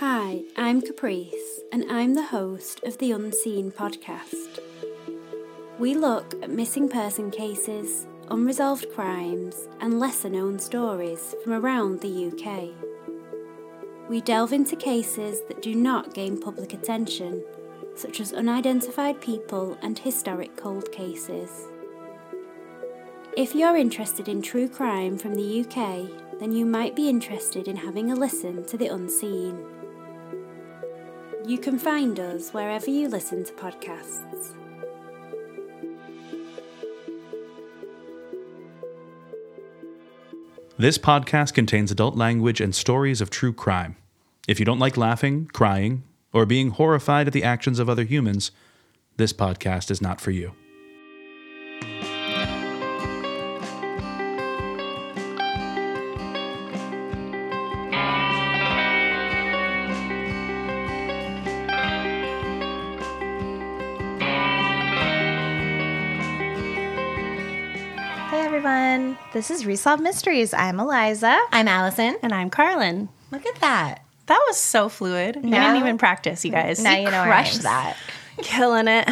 Hi, I'm Caprice, and I'm the host of the Unseen podcast. We look at missing person cases, unresolved crimes, and lesser known stories from around the UK. We delve into cases that do not gain public attention, such as unidentified people and historic cold cases. If you're interested in true crime from the UK, then you might be interested in having a listen to The Unseen. You can find us wherever you listen to podcasts. This podcast contains adult language and stories of true crime. If you don't like laughing, crying, or being horrified at the actions of other humans, this podcast is not for you. This is Resolve Mysteries. I'm Eliza. I'm Allison. And I'm Carlin. Look at that. That was so fluid. I didn't even practice, you guys. Now you know our Crush that. Killing it.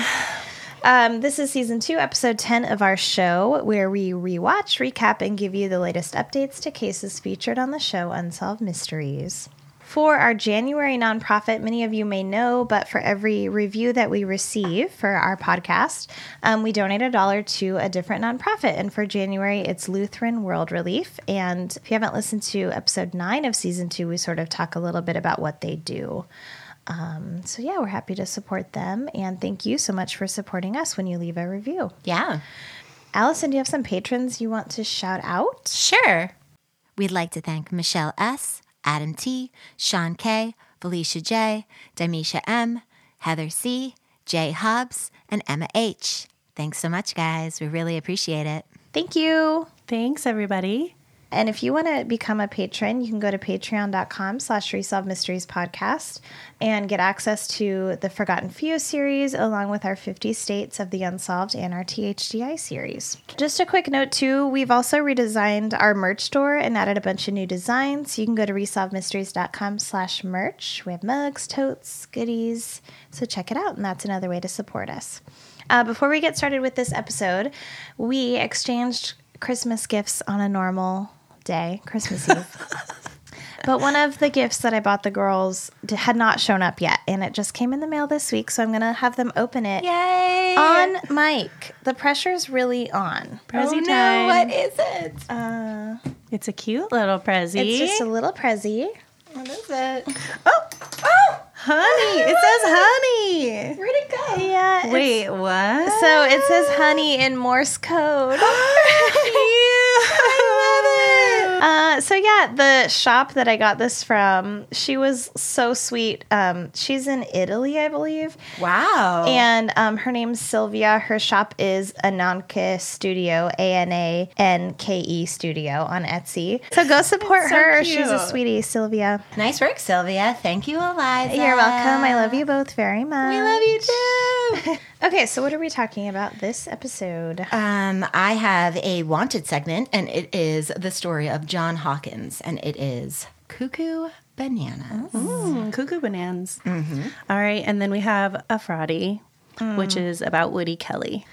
Um, this is season two, episode 10 of our show, where we rewatch, recap, and give you the latest updates to cases featured on the show Unsolved Mysteries. For our January nonprofit, many of you may know, but for every review that we receive for our podcast, um, we donate a dollar to a different nonprofit. And for January, it's Lutheran World Relief. And if you haven't listened to episode nine of season two, we sort of talk a little bit about what they do. Um, so, yeah, we're happy to support them. And thank you so much for supporting us when you leave a review. Yeah. Allison, do you have some patrons you want to shout out? Sure. We'd like to thank Michelle S., Adam T., Sean K., Felicia J., Damisha M., Heather C., Jay Hobbs, and Emma H. Thanks so much, guys. We really appreciate it. Thank you. Thanks, everybody. And if you want to become a patron, you can go to patreon.com slash resolve mysteries podcast and get access to the Forgotten Few series along with our 50 states of the unsolved and our THDI series. Just a quick note too, we've also redesigned our merch store and added a bunch of new designs. You can go to resolvemysteries.com slash merch. We have mugs, totes, goodies. So check it out and that's another way to support us. Uh, before we get started with this episode, we exchanged Christmas gifts on a normal day, Christmas Eve. but one of the gifts that I bought the girls d- had not shown up yet, and it just came in the mail this week, so I'm going to have them open it Yay! on mic. The pressure's really on. Prezi oh, time. no, what is it? Uh, It's a cute little Prezi. it's just a little Prezi. What is it? Oh, oh, honey. It says honey. Where'd it go? yeah. Wait, what? So it says honey in Morse code. I love it. Uh, so yeah, the shop that I got this from, she was so sweet. Um, she's in Italy, I believe. Wow. And um, her name's Sylvia. Her shop is Ananke Studio, A N A N K E Studio on Etsy. So go support so her. She's a sweetie, Sylvia. nice work, Sylvia. Thank you, Eliza. You're welcome. I love you both very much. We love you too. Okay, so what are we talking about this episode? Um, I have a wanted segment, and it is the story of John Hawkins, and it is Cuckoo Bananas. Mm, cuckoo bananas. All right, and then we have a Fraudy, which is about Woody Kelly.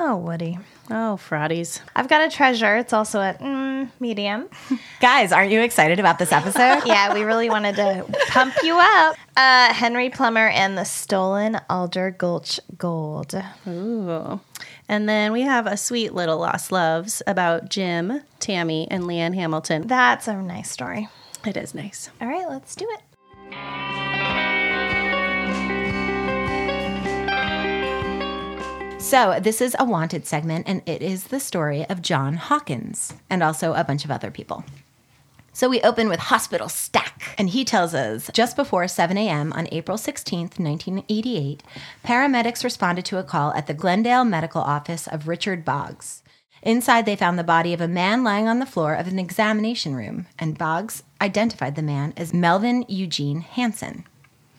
Oh, Woody. Oh, Fraudies. I've got a treasure. It's also at mm, medium. Guys, aren't you excited about this episode? yeah, we really wanted to pump you up. Uh, Henry Plummer and the Stolen Alder Gulch Gold. Ooh. And then we have a sweet little Lost Loves about Jim, Tammy, and Leanne Hamilton. That's a nice story. It is nice. All right, let's do it. So, this is a wanted segment, and it is the story of John Hawkins and also a bunch of other people. So, we open with Hospital Stack, and he tells us just before 7 a.m. on April 16th, 1988, paramedics responded to a call at the Glendale Medical Office of Richard Boggs. Inside, they found the body of a man lying on the floor of an examination room, and Boggs identified the man as Melvin Eugene Hansen.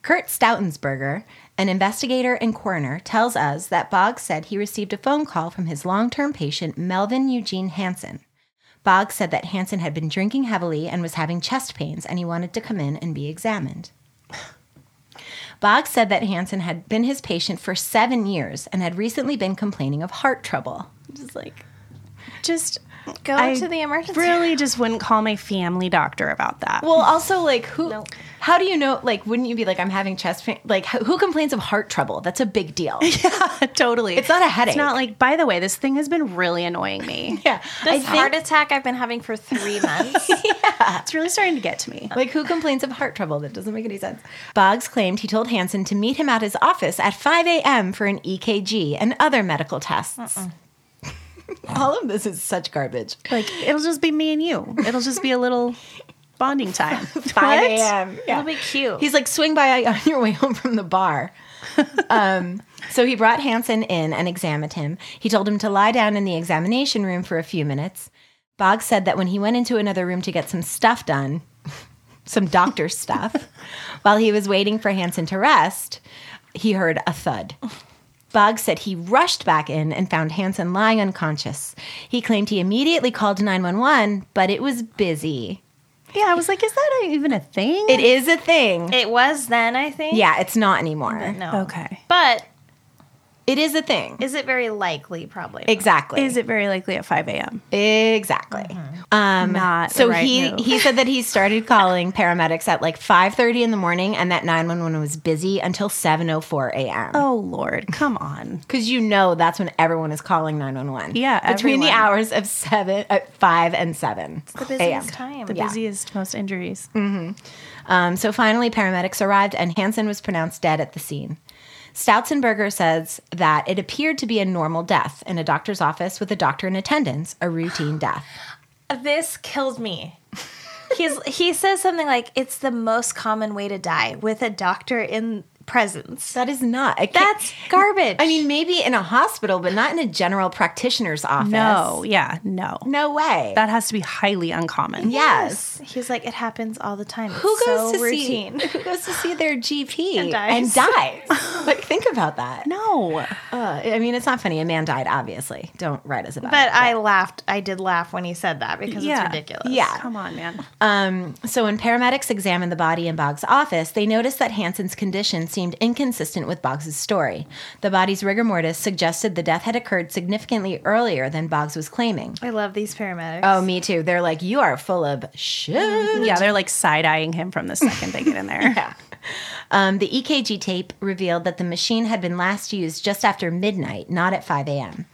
Kurt Stoutensberger, an investigator and coroner, tells us that Boggs said he received a phone call from his long term patient, Melvin Eugene Hansen. Boggs said that Hansen had been drinking heavily and was having chest pains, and he wanted to come in and be examined. Boggs said that Hansen had been his patient for seven years and had recently been complaining of heart trouble. Just like, Just Go I to the emergency. really just wouldn't call my family doctor about that. well, also like who? How do you know? Like, wouldn't you be like, I'm having chest pain? Like, who who complains of heart trouble? That's a big deal. yeah, totally. It's not a headache. It's not like, by the way, this thing has been really annoying me. yeah, I This heart attack I've been having for three months. yeah, It's really starting to get to me. Like, who complains of heart trouble? That doesn't make any sense. Boggs claimed he told Hansen to meet him at his office at 5 a.m. for an EKG and other medical tests. All of this is such garbage. Like, it'll just be me and you. It'll just be a little bonding time. 5 a.m. Yeah. It'll be cute. He's like, swing by on your way home from the bar. um, so he brought Hansen in and examined him. He told him to lie down in the examination room for a few minutes. Boggs said that when he went into another room to get some stuff done, some doctor stuff, while he was waiting for Hansen to rest, he heard a thud. Boggs said he rushed back in and found Hansen lying unconscious. He claimed he immediately called 911, but it was busy. Yeah, I was like, is that even a thing? It is a thing. It was then, I think. Yeah, it's not anymore. No. Okay. But It is a thing. is it very likely? Probably. not. Exactly. Is it very likely at 5 a.m.? Exactly. Um, Not so the right he move. he said that he started calling paramedics at like 5:30 in the morning, and that 911 was busy until 7:04 a.m. Oh, Lord. Come on. Because you know that's when everyone is calling 911. Yeah, between the hours of seven, uh, five and seven. the busiest time. The Yeah. busiest, most injuries. Um, so finally, paramedics arrived, and Hansen was pronounced dead at the scene. Stoutzenberger says that it appeared to be a normal death in a doctor's office with a doctor in attendance, a routine death. This killed me. He's he says something like it's the most common way to die with a doctor in presence. That is not. I can't- That's garbage. I mean, maybe in a hospital, but not in a general practitioner's office. No, yeah, no. No way. That has to be highly uncommon. yes. He's like it happens all the time. It's Who goes so to routine. see who goes to see their GP And dies. and dies? like think about that. No. Uh, I mean, it's not funny. A man died, obviously. Don't write us about But it. I laughed. I did laugh when he said that because Yeah. it's ridiculous. Yeah. Come on, man. Um, so when paramedics examined the body in Boggs' office, they noticed that Hansen's condition seemed inconsistent with Boggs' story. The body's rigor mortis suggested the death had occurred significantly earlier than Boggs was claiming. I love these paramedics. Oh, me too. They're like, you are full of shit. Yeah, they're like side eyeing him from the second they get in there. Yeah. Um, the EKG tape revealed that the machine had been last used just after midnight, not at 5 a.m.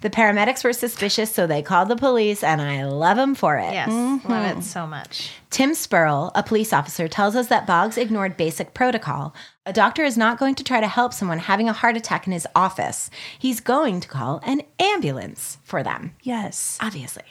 The paramedics were suspicious, so they called the police, and I love them for it. Yes, love it so much. Tim Spurl, a police officer, tells us that Boggs ignored basic protocol. A doctor is not going to try to help someone having a heart attack in his office. He's going to call an ambulance for them. Yes. Obviously.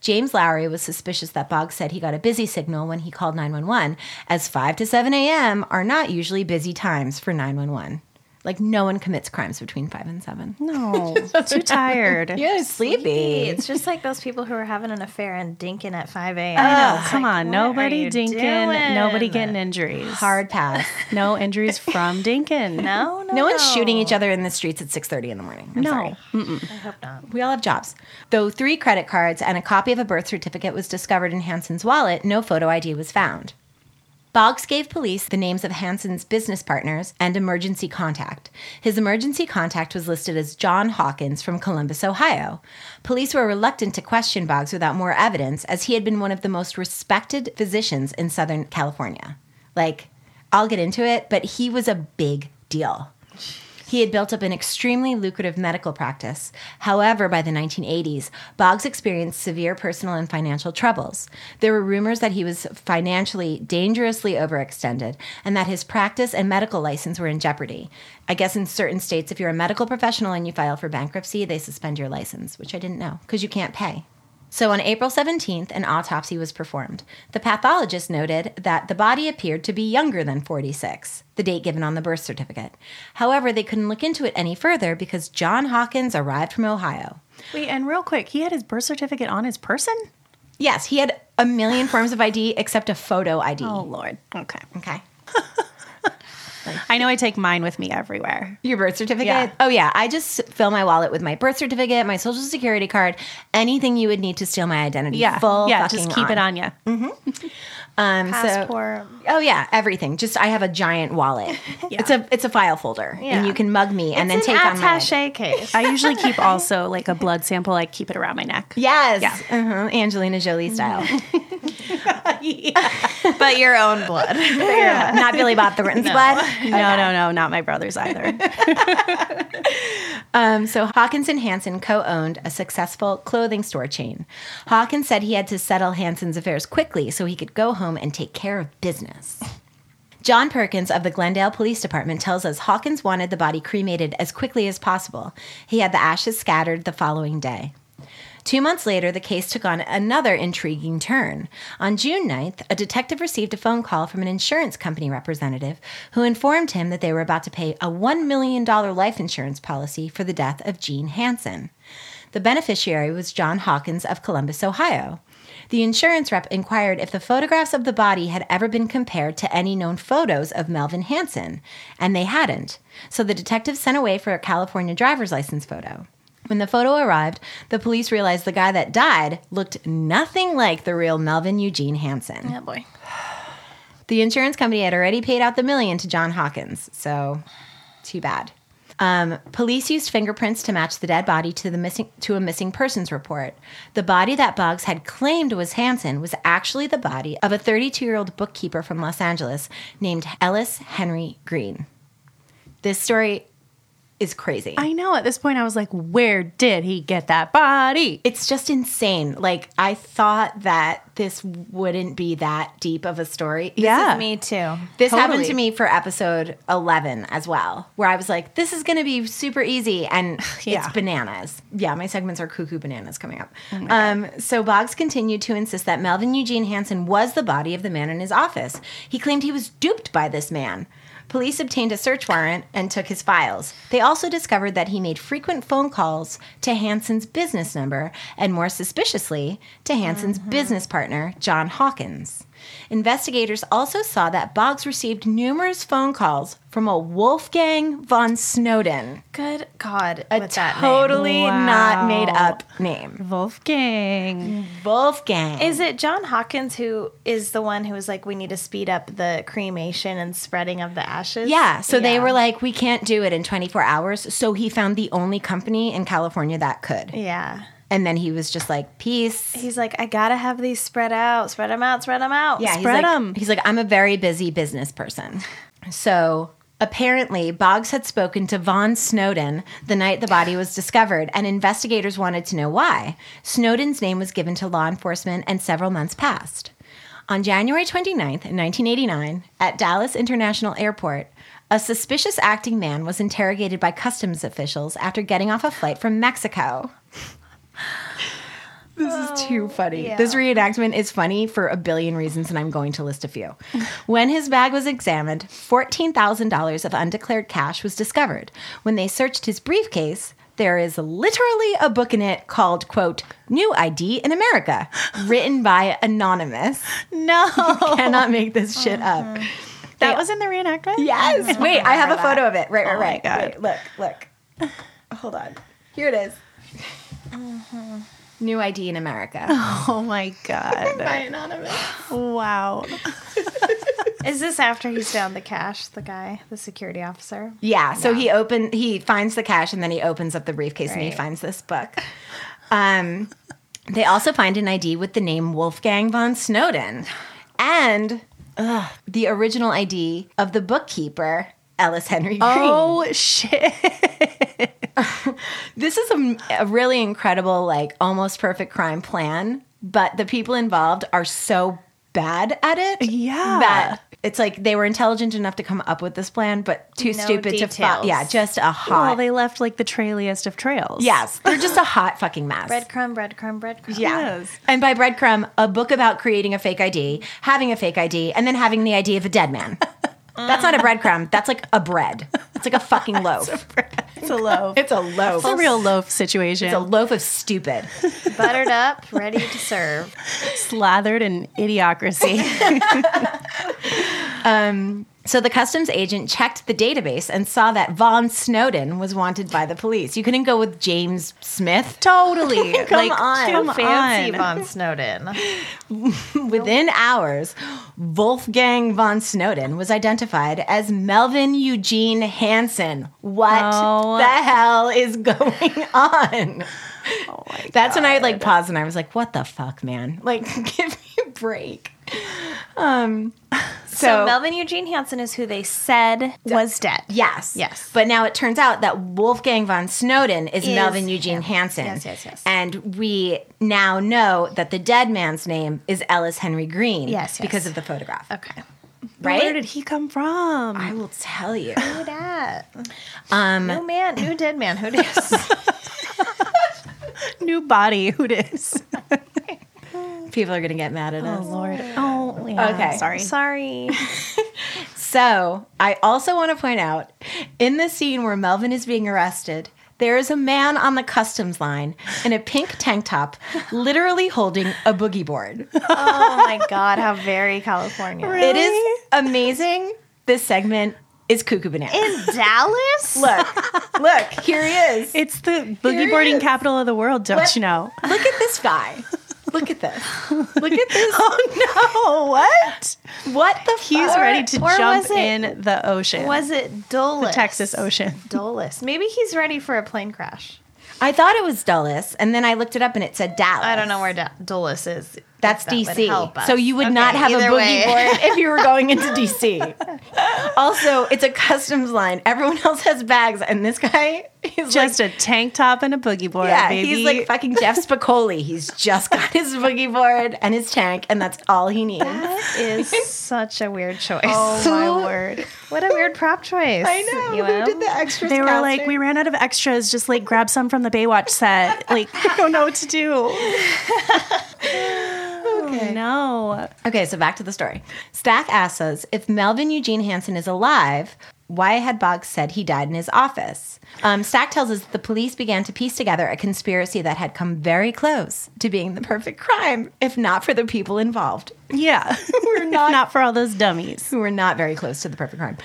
James Lowry was suspicious that Boggs said he got a busy signal when he called 911, as 5 to 7 a.m. are not usually busy times for 911. Like, no one commits crimes between 5 and 7. No, too tired. Yeah, sleepy. It's just like those people who are having an affair and dinking at 5 a.m. I know. It's Come like, on, nobody dinking, doing? nobody getting injuries. Hard pass. No injuries from dinking. No, no, No one's shooting each other in the streets at 6.30 in the morning. I'm No. sorry. I hope not. We all have jobs. Though three credit cards and a copy of a birth certificate was discovered in Hanson's wallet, no photo ID was found. Boggs gave police the names of Hansen's business partners and emergency contact. His emergency contact was listed as John Hawkins from Columbus, Ohio. Police were reluctant to question Boggs without more evidence, as he had been one of the most respected physicians in Southern California. Like, I'll get into it, but he was a big deal. He had built up an extremely lucrative medical practice. However, by the 1980s, Boggs experienced severe personal and financial troubles. There were rumors that he was financially dangerously overextended and that his practice and medical license were in jeopardy. I guess in certain states, if you're a medical professional and you file for bankruptcy, they suspend your license, which I didn't know because you can't pay. So on April 17th, an autopsy was performed. The pathologist noted that the body appeared to be younger than 46, the date given on the birth certificate. However, they couldn't look into it any further because John Hawkins arrived from Ohio. Wait, and real quick, he had his birth certificate on his person? Yes, he had a million forms of ID except a photo ID. Oh, Lord. Okay. Okay. I know I take mine with me everywhere. Your birth certificate? Yeah. Oh, yeah. I just fill my wallet with my birth certificate, my social security card, anything you would need to steal my identity. Yeah. Full yeah, just keep it on you. Um, so- Passport. Oh yeah, everything. Just I have a giant wallet. It's a it's a file folder, Yeah. and you can mug me and it's then an take on my attaché case. I usually keep also like a blood sample, I keep it around my neck. yes, Yeah. uh-huh. Angelina Jolie style. but your own blood. Not Billy Bob Thornton's blood. No, no, no, not my brother's either. Um, so Hawkins and Hansen co-owned a successful clothing store chain. Hawkins said he had to settle Hansen's affairs quickly so he could go home and take care of business. John Perkins of the Glendale Police Department tells us Hawkins wanted the body cremated as quickly as possible. He had the ashes scattered the following day. Two months later, the case took on another intriguing turn. On June 9th, a detective received a phone call from an insurance company representative who informed him that they were about to pay a $1 million life insurance policy for the death of Gene Hansen. The beneficiary was John Hawkins of Columbus, Ohio. The insurance rep inquired if the photographs of the body had ever been compared to any known photos of Melvin Hansen, and they hadn't. So the detective sent away for a California driver's license photo. When the photo arrived, the police realized the guy that died looked nothing like the real Melvin Eugene Hansen. Oh boy. The insurance company had already paid out the million to John Hawkins, so too bad. Um, police used fingerprints to match the dead body to the missing to a missing persons report. The body that Boggs had claimed was Hansen was actually the body of a 32-year-old bookkeeper from Los Angeles named Ellis Henry Green. This story is crazy. I know at this point I was like, where did he get that body? it's just insane. Like I thought that this wouldn't be that deep of a story. Yeah. Me too. This happened to me for episode 11 as well, where I was like, this is going to be super easy. And Yeah. it's bananas. Yeah, my segments are cuckoo bananas coming up. um, so Boggs continued to insist that Melvin Eugene Hansen was the body of the man in his office. He claimed he was duped by this man. Police obtained a search warrant and took his files. They also discovered that he made frequent phone calls to Hansen's business number and, more suspiciously, to Hansen's mm-hmm. business partner, John Hawkins. Investigators also saw that Boggs received numerous phone calls from a Wolfgang von Snowden, Good God. a with that name. totally not made up name. Wolfgang. Wolfgang. Is it John Hawkins who is the one who was like, we need to speed up the cremation and spreading of the ashes? Yeah, so they were like, we can't do it in 24 hours. So he found the only company in California that could. Yeah. And then he was just like, peace. He's like, I gotta have these spread out, spread them out, spread them out. Yeah, he's Spread like, 'em. He's like, I'm a very busy business person. So apparently, Boggs had spoken to Von Snowden the night the body was discovered, and investigators wanted to know why. Snowden's name was given to law enforcement, and several months passed. On January 29th, 1989, at Dallas International Airport, a suspicious acting man was interrogated by customs officials after getting off a flight from Mexico. This is too oh, funny. This reenactment is funny for a billion reasons, and I'm going to list a few. when his bag was examined, $14,000 of undeclared cash was discovered. When they searched his briefcase, there is literally a book in it called, quote, New ID in America, written by Anonymous. No. You cannot make this shit up. Uh-huh. That was in the reenactment? Yes. Wait, I have a remember photo of it. Right, right, Oh right. Wait, look, look. Hold on. Here it is. New ID in America. Oh my god. By Anonymous. Wow. Is this after he's found the cash, the guy, the security officer? Yeah. So he open he finds the cash and then he opens up the briefcase and he finds this book. Um, they also find an ID with the name Wolfgang von Snowden, and ugh, the original ID of the bookkeeper Ellis Henry Green. Oh shit. this is a, a really incredible, like almost perfect crime plan, but the people involved are so bad at it. Yeah. That it's like they were intelligent enough to come up with this plan, but too No stupid to follow. Yeah, just a hot. Well, they left like the trailiest of trails. yes, they're just a hot fucking mess. Breadcrumb, breadcrumb, breadcrumb. Yeah. Yes. And by breadcrumb, a book about creating a fake ID, having a fake ID, and then having the ID of a dead man. That's not a breadcrumb. That's like a bread. It's like a fucking loaf. It's a loaf. It's a loaf. It's a real loaf situation. It's a loaf of stupid. Buttered up, ready to serve. slathered in idiocracy. Um, So the customs agent checked the database and saw that Von Snowden was wanted by the police. You couldn't go with James Smith. totally. Come like, on. Come Fancy on. Von Snowden. Within hours, Wolfgang von Snowden was identified as Melvin Eugene Hansen. What No. the hell is going on? Oh That's when I like paused and I was like, "What the fuck, man? Like, give me a break." Um, so, So, Melvin Eugene Hansen is who they said was dead. Yes. Yes. But now it turns out that Wolfgang von Snowden is, Is Melvin Eugene. Hansen. Yes, yes, yes. And we now know that the dead man's name is Ellis Henry Green. Yes, yes. Because of the photograph. Okay. Right? Where did he come from? I will tell you. Who dat? Um, New man, new dead man. Who dis? New body. Who dis? people are going to get mad at oh, us. Oh, Lord. Oh, yeah. Okay. Sorry. Sorry. So I also want to point out in the scene where Melvin is being arrested, there is a man on the customs line in a pink tank top, literally holding a boogie board. Oh my God, how very California. It is amazing. This segment is cuckoo banana. In Dallas? look, look, here he is. It's the boogie he boarding is. capital of the world, don't What? you know? Look at this guy. Look at this. Look at this. Oh, no! what? What the He's fuck? ready to Or jump was it- in the ocean. Was it Dulles? the Texas Ocean? Dulles. Maybe he's ready for a plane crash. I thought it was Dulles, and then I looked it up and it said Dallas. I don't know where da- Dulles is. That's that DC. So you would Okay, not have a boogie way. board if you were going into DC. also, it's a customs line. Everyone else has bags, and this guy is Just like, a tank top and a boogie board, yeah, baby. he's like fucking Jeff Spicoli. He's just got his boogie board and his tank, and that's all he needs. That is such a weird choice. oh my word. What a weird prop choice. I know. You Who did the extras? They were like, we ran out of extras. Just like grab some from the Baywatch set. Like, I don't know what to do. Okay. No. Okay, so back to the story. Stack asks us if Melvin Eugene Hansen is alive, why had Boggs said he died in his office? Um, Stack tells us that the police began to piece together a conspiracy that had come very close to being the perfect crime, if not for the people involved. Yeah. We're not, not for all those dummies. Who were not very close to the perfect crime.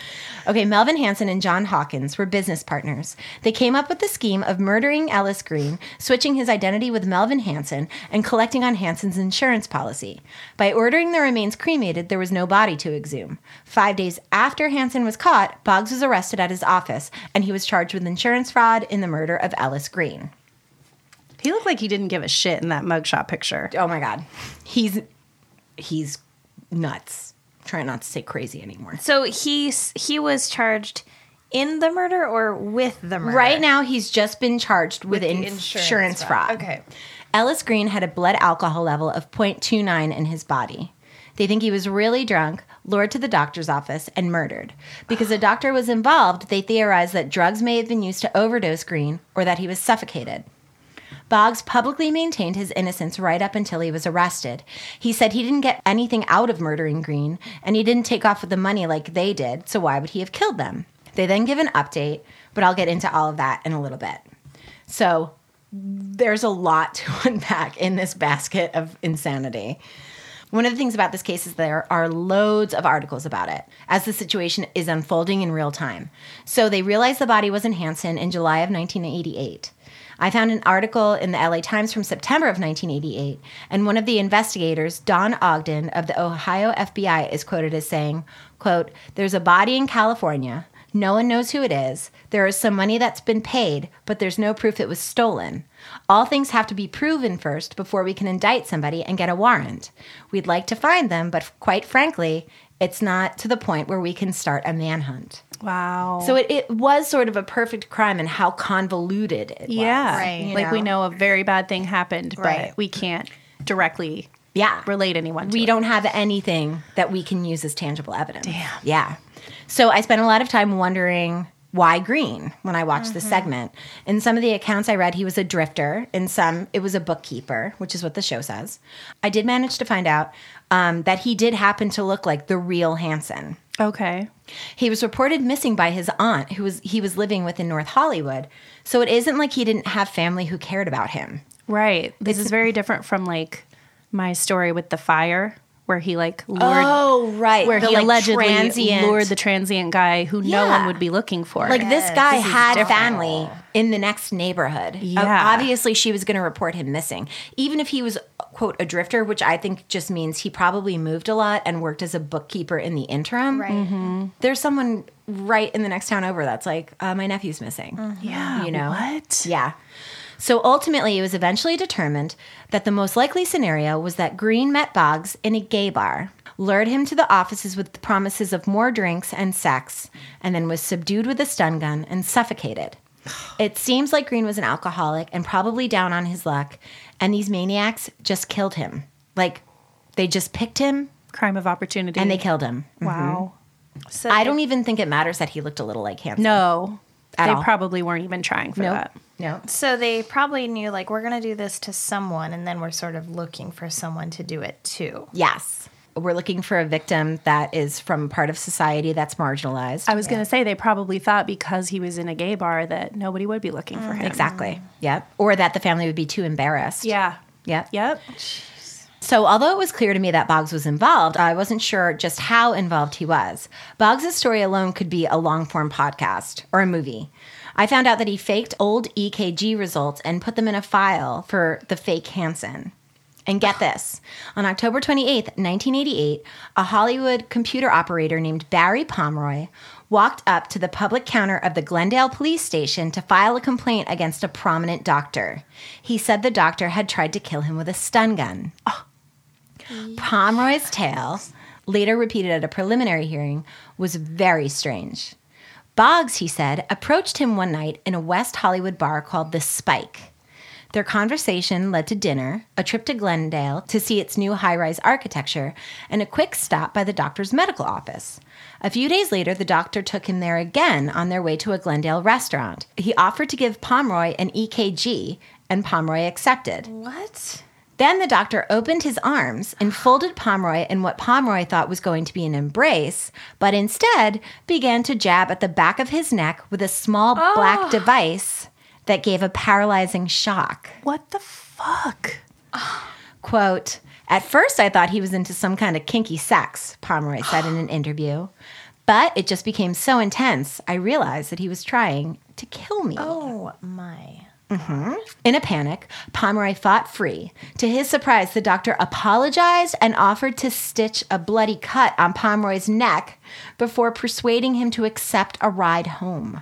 Okay, Melvin Hansen and John Hawkins were business partners. They came up with the scheme of murdering Ellis Green, switching his identity with Melvin Hansen, and collecting on Hansen's insurance policy. By ordering the remains cremated, there was no body to exhume. Five days after Hansen was caught, Boggs was arrested at his office, and he was charged with insurance fraud in the murder of Ellis Green. He looked like he didn't give a shit in that mugshot picture. Oh my God. He's he's nuts. Trying not to say crazy anymore. So he's he was charged in the murder or with the murder? Right now, he's just been charged with, the insurance, insurance fraud. fraud. Okay. Ellis Green had a blood alcohol level of 0.29 in his body. They think he was really drunk, lured to the doctor's office, and murdered. Because a doctor was involved, they theorized that drugs may have been used to overdose Green or that he was suffocated. Boggs publicly maintained his innocence right up until he was arrested. He said he didn't get anything out of murdering Green, and he didn't take off with the money like they did, so why would he have killed them? They then give an update, but I'll get into all of that in a little bit. So there's a lot to unpack in this basket of insanity. One of the things about this case is there are loads of articles about it as the situation is unfolding in real time. So they realized the body was in Hanson in July of 1988. I found an article in the LA Times from September of 1988, and one of the investigators, Don Ogden of the Ohio FBI, is quoted as saying, quote, There's a body in California. No one knows who it is. There is some money that's been paid, but there's no proof it was stolen. All things have to be proven first before we can indict somebody and get a warrant. We'd like to find them, but quite frankly, it's not to the point where we can start a manhunt. Wow. So it, it was sort of a perfect crime and how convoluted it was. yeah, you like we know? know a very bad thing happened, but we can't directly yeah relate anyone. To we it. don't have anything that we can use as tangible evidence. Damn. Yeah. So I spent a lot of time wondering why green when I watched the mm-hmm. segment. In some of the accounts I read, he was a drifter. In some, it was a bookkeeper, which is what the show says. I did manage to find out um, that he did happen to look like the real Hanson. Okay. He was reported missing by his aunt, who was he was living with in North Hollywood. So it isn't like he didn't have family who cared about him. Right. This is very different from like my story with the fire, where he like lured. Oh, right. Where The, he like, allegedly transient- lured the transient guy who no one would be looking for. Like this guy This had different. family in the next neighborhood. Yeah. obviously, she was going to report him missing. Even if he was, quote, a drifter, which I think just means he probably moved a lot and worked as a bookkeeper in the interim. Right. Mm-hmm. There's someone right in the next town over that's like, uh, my nephew's missing. Mm-hmm. Yeah. You know? What? Yeah. So ultimately, it was eventually determined that the most likely scenario was that Green met Boggs in a gay bar, lured him to the offices with the promises of more drinks and sex, and then was subdued with a stun gun and suffocated. It seems like Green was an alcoholic and probably down on his luck, and these maniacs just killed him. Like, they just picked him Crime of opportunity. and they killed him. Wow. Mm-hmm. So I don't even think it matters that he looked a little like Hanson. No. They all. probably weren't even trying for Nope. that. No. So they probably knew like we're gonna do this to someone, and then we're sort of looking for someone to do it too. Yes. We're looking for a victim that is from part of society that's marginalized. I was going to say they probably thought because he was in a gay bar that nobody would be looking for mm, him. Exactly. Yep. Or that the family would be too embarrassed. Yeah. Yep. Yep. So, although it was clear to me that Boggs was involved, I wasn't sure just how involved he was. Boggs' story alone could be a long form podcast or a movie. I found out that he faked old EKG results and put them in a file for the fake Hansen. And get this on October 28th, 1988, a Hollywood computer operator named Barry Pomeroy walked up to the public counter of the Glendale police station to file a complaint against a prominent doctor. He said the doctor had tried to kill him with a stun gun. Oh. Pomeroy's tale, later repeated at a preliminary hearing, was very strange. Boggs, he said, approached him one night in a West Hollywood bar called The Spike. Their conversation led to dinner, a trip to Glendale to see its new high rise architecture, and a quick stop by the doctor's medical office. A few days later, the doctor took him there again on their way to a Glendale restaurant. He offered to give Pomeroy an EKG, and Pomeroy accepted. What? Then the doctor opened his arms and folded Pomeroy in what Pomeroy thought was going to be an embrace, but instead began to jab at the back of his neck with a small black oh. device that gave a paralyzing shock. What the fuck? Quote, At first I thought he was into some kind of kinky sex, Pomeroy said in an interview. But it just became so intense, I realized that he was trying to kill me. Oh my. In a panic, Pomeroy fought free. To his surprise, the doctor apologized and offered to stitch a bloody cut on Pomeroy's neck before persuading him to accept a ride home.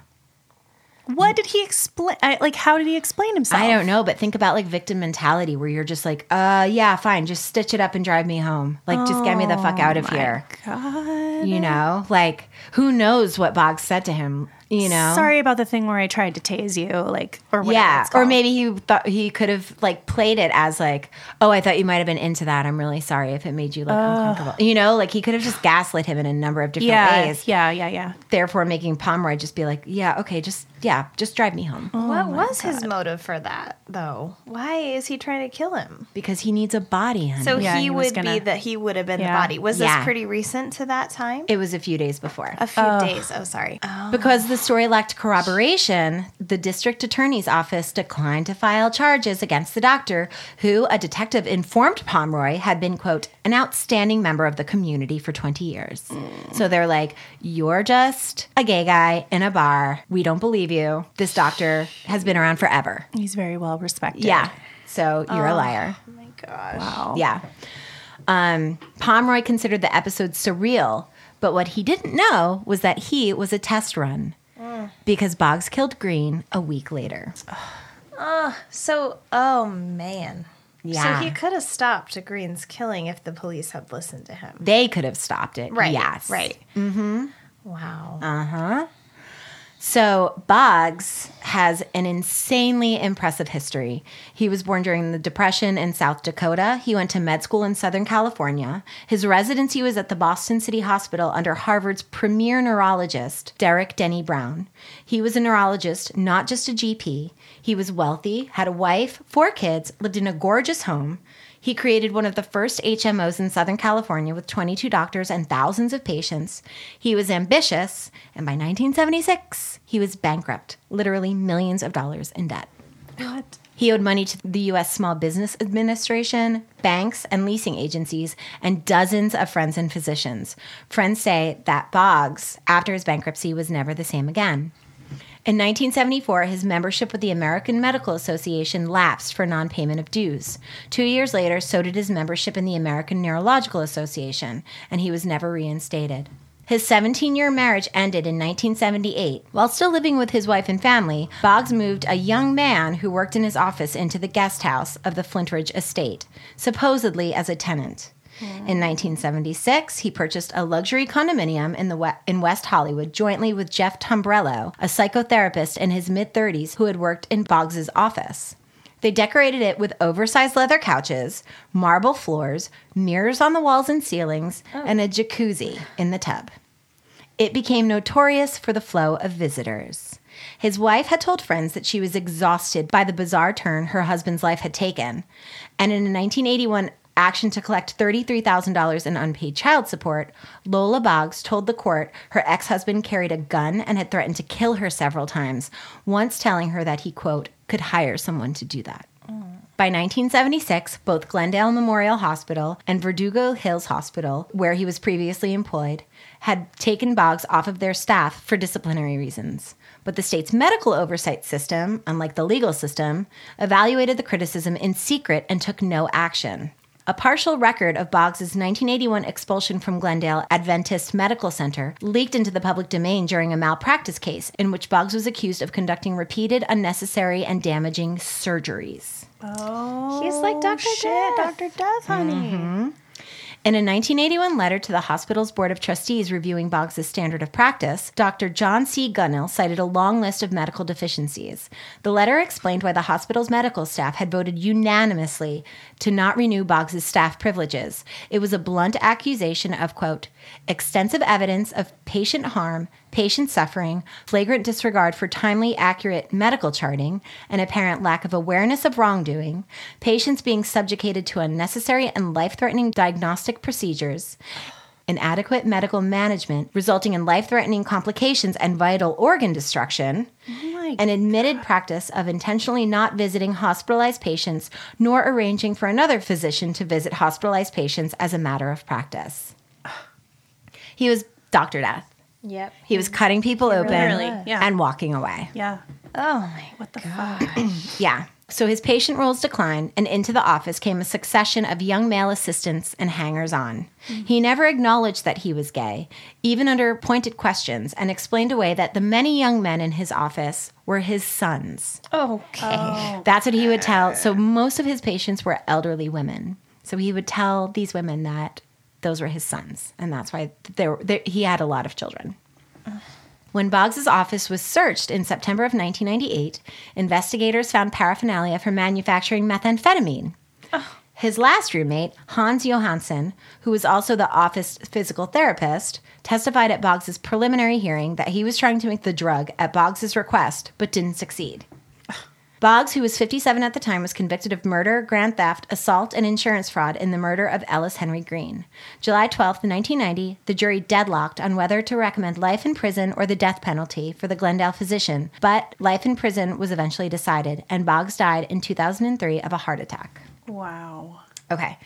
What did he explain? Like, how did he explain himself? I don't know, but think about like victim mentality where you're just like, uh, yeah, fine, just stitch it up and drive me home. Like, just get me the fuck out of here. God. You know, like, who knows what Boggs said to him? You know, Sorry about the thing where I tried to tase you, like, or whatever yeah, it's or maybe he thought he could have like played it as like, oh, I thought you might have been into that. I'm really sorry if it made you like uncomfortable. You know, like he could have just gaslit him in a number of different yeah, ways. yeah, yeah, yeah. Therefore, making Pomeroy just be like, yeah, okay, just yeah, just drive me home oh what was his motive for that, though? Why is he trying to kill him? because he needs a body. Honey. So Yeah, he, he would be gonna- that he would have been Yeah. the body. Was Yeah. this pretty recent to that time? it was a few days before. a few days. Oh, sorry. Because the story lacked corroboration, the district attorney's office declined to file charges against the doctor, who a detective informed Pomeroy had been, quote, an outstanding member of the community for 20 years. So they're like, You're just a gay guy in a bar. We don't believe you. This doctor has been around forever. He's very well respected. Yeah. So you're a liar. Oh my gosh. Wow. Yeah. Um, Pomeroy considered the episode surreal, but what he didn't know was that he was a test run because Boggs killed Green a week later. Oh, so, oh man. Yeah. So he could have stopped Green's killing if the police had listened to him. They could have stopped it. Right. Yes. Right. Mm-hmm. Wow. So Boggs has an insanely impressive history. He was born during the Depression in South Dakota. He went to med school in Southern California. His residency was at the Boston City Hospital under Harvard's premier neurologist, Derek Denny Brown. He was a neurologist, not just a GP. He was wealthy, had a wife, four kids, lived in a gorgeous home. He created one of the first HMOs in Southern California with 22 doctors and thousands of patients. He was ambitious, and by 1976, he was bankrupt, literally millions of dollars in debt. What? He owed money to the U.S. Small Business Administration, banks, and leasing agencies, and dozens of friends and physicians. Friends say that Boggs, after his bankruptcy, was never the same again. In 1974, his membership with the American Medical Association lapsed for non payment of dues. Two years later, so did his membership in the American Neurological Association, and he was never reinstated. His 17 year marriage ended in 1978. While still living with his wife and family, Boggs moved a young man who worked in his office into the guest house of the Flintridge estate, supposedly as a tenant. In 1976, he purchased a luxury condominium in, the we- in West Hollywood jointly with Jeff Tombrello, a psychotherapist in his mid 30s who had worked in Boggs's office. They decorated it with oversized leather couches, marble floors, mirrors on the walls and ceilings, oh. and a jacuzzi in the tub. It became notorious for the flow of visitors. His wife had told friends that she was exhausted by the bizarre turn her husband's life had taken. And in a 1981 action to collect $33,000 in unpaid child support, Lola Boggs told the court her ex husband carried a gun and had threatened to kill her several times, once telling her that he, quote, could hire someone to do that. By 1976, both Glendale Memorial Hospital and Verdugo Hills Hospital, where he was previously employed, had taken Boggs off of their staff for disciplinary reasons. But the state's medical oversight system, unlike the legal system, evaluated the criticism in secret and took no action. A partial record of Boggs' 1981 expulsion from Glendale Adventist Medical Center leaked into the public domain during a malpractice case in which Boggs was accused of conducting repeated, unnecessary, and damaging surgeries. Oh, he's like Dr. Death. Dr. Death, honey. Mm-hmm. In a 1981 letter to the hospital's Board of Trustees reviewing Boggs' standard of practice, Dr. John C. Gunnell cited a long list of medical deficiencies. The letter explained why the hospital's medical staff had voted unanimously to not renew Boggs' staff privileges. It was a blunt accusation of, quote, extensive evidence of patient harm, patient suffering, flagrant disregard for timely, accurate medical charting, an apparent lack of awareness of wrongdoing, patients being subjugated to unnecessary and life threatening diagnostic procedures, inadequate medical management resulting in life threatening complications and vital organ destruction, an admitted practice of intentionally not visiting hospitalized patients nor arranging for another physician to visit hospitalized patients as a matter of practice. He was Dr. Death. Yep. He was cutting people open Literally, yeah. and walking away. Yeah. Oh my What the fuck? Yeah. So his patient rolls declined, and into the office came a succession of young male assistants and hangers on. Mm-hmm. He never acknowledged that he was gay, even under pointed questions, and explained away that the many young men in his office were his sons. Oh, okay. That's what he would tell. So most of his patients were elderly women. So he would tell these women that those were his sons, and that's why there, there he had a lot of children. When Boggs's office was searched in September of 1998, investigators found paraphernalia for manufacturing methamphetamine. His last roommate, Hans Johansson, who was also the office physical therapist, testified at Boggs's preliminary hearing that he was trying to make the drug at Boggs's request, but didn't succeed. Boggs, who was 57 at the time, was convicted of murder, grand theft, assault, and insurance fraud in the murder of Ellis Henry Green. July 12, 1990, the jury deadlocked on whether to recommend life in prison or the death penalty for the Glendale physician, but life in prison was eventually decided, and Boggs died in 2003 of a heart attack. Wow. Okay.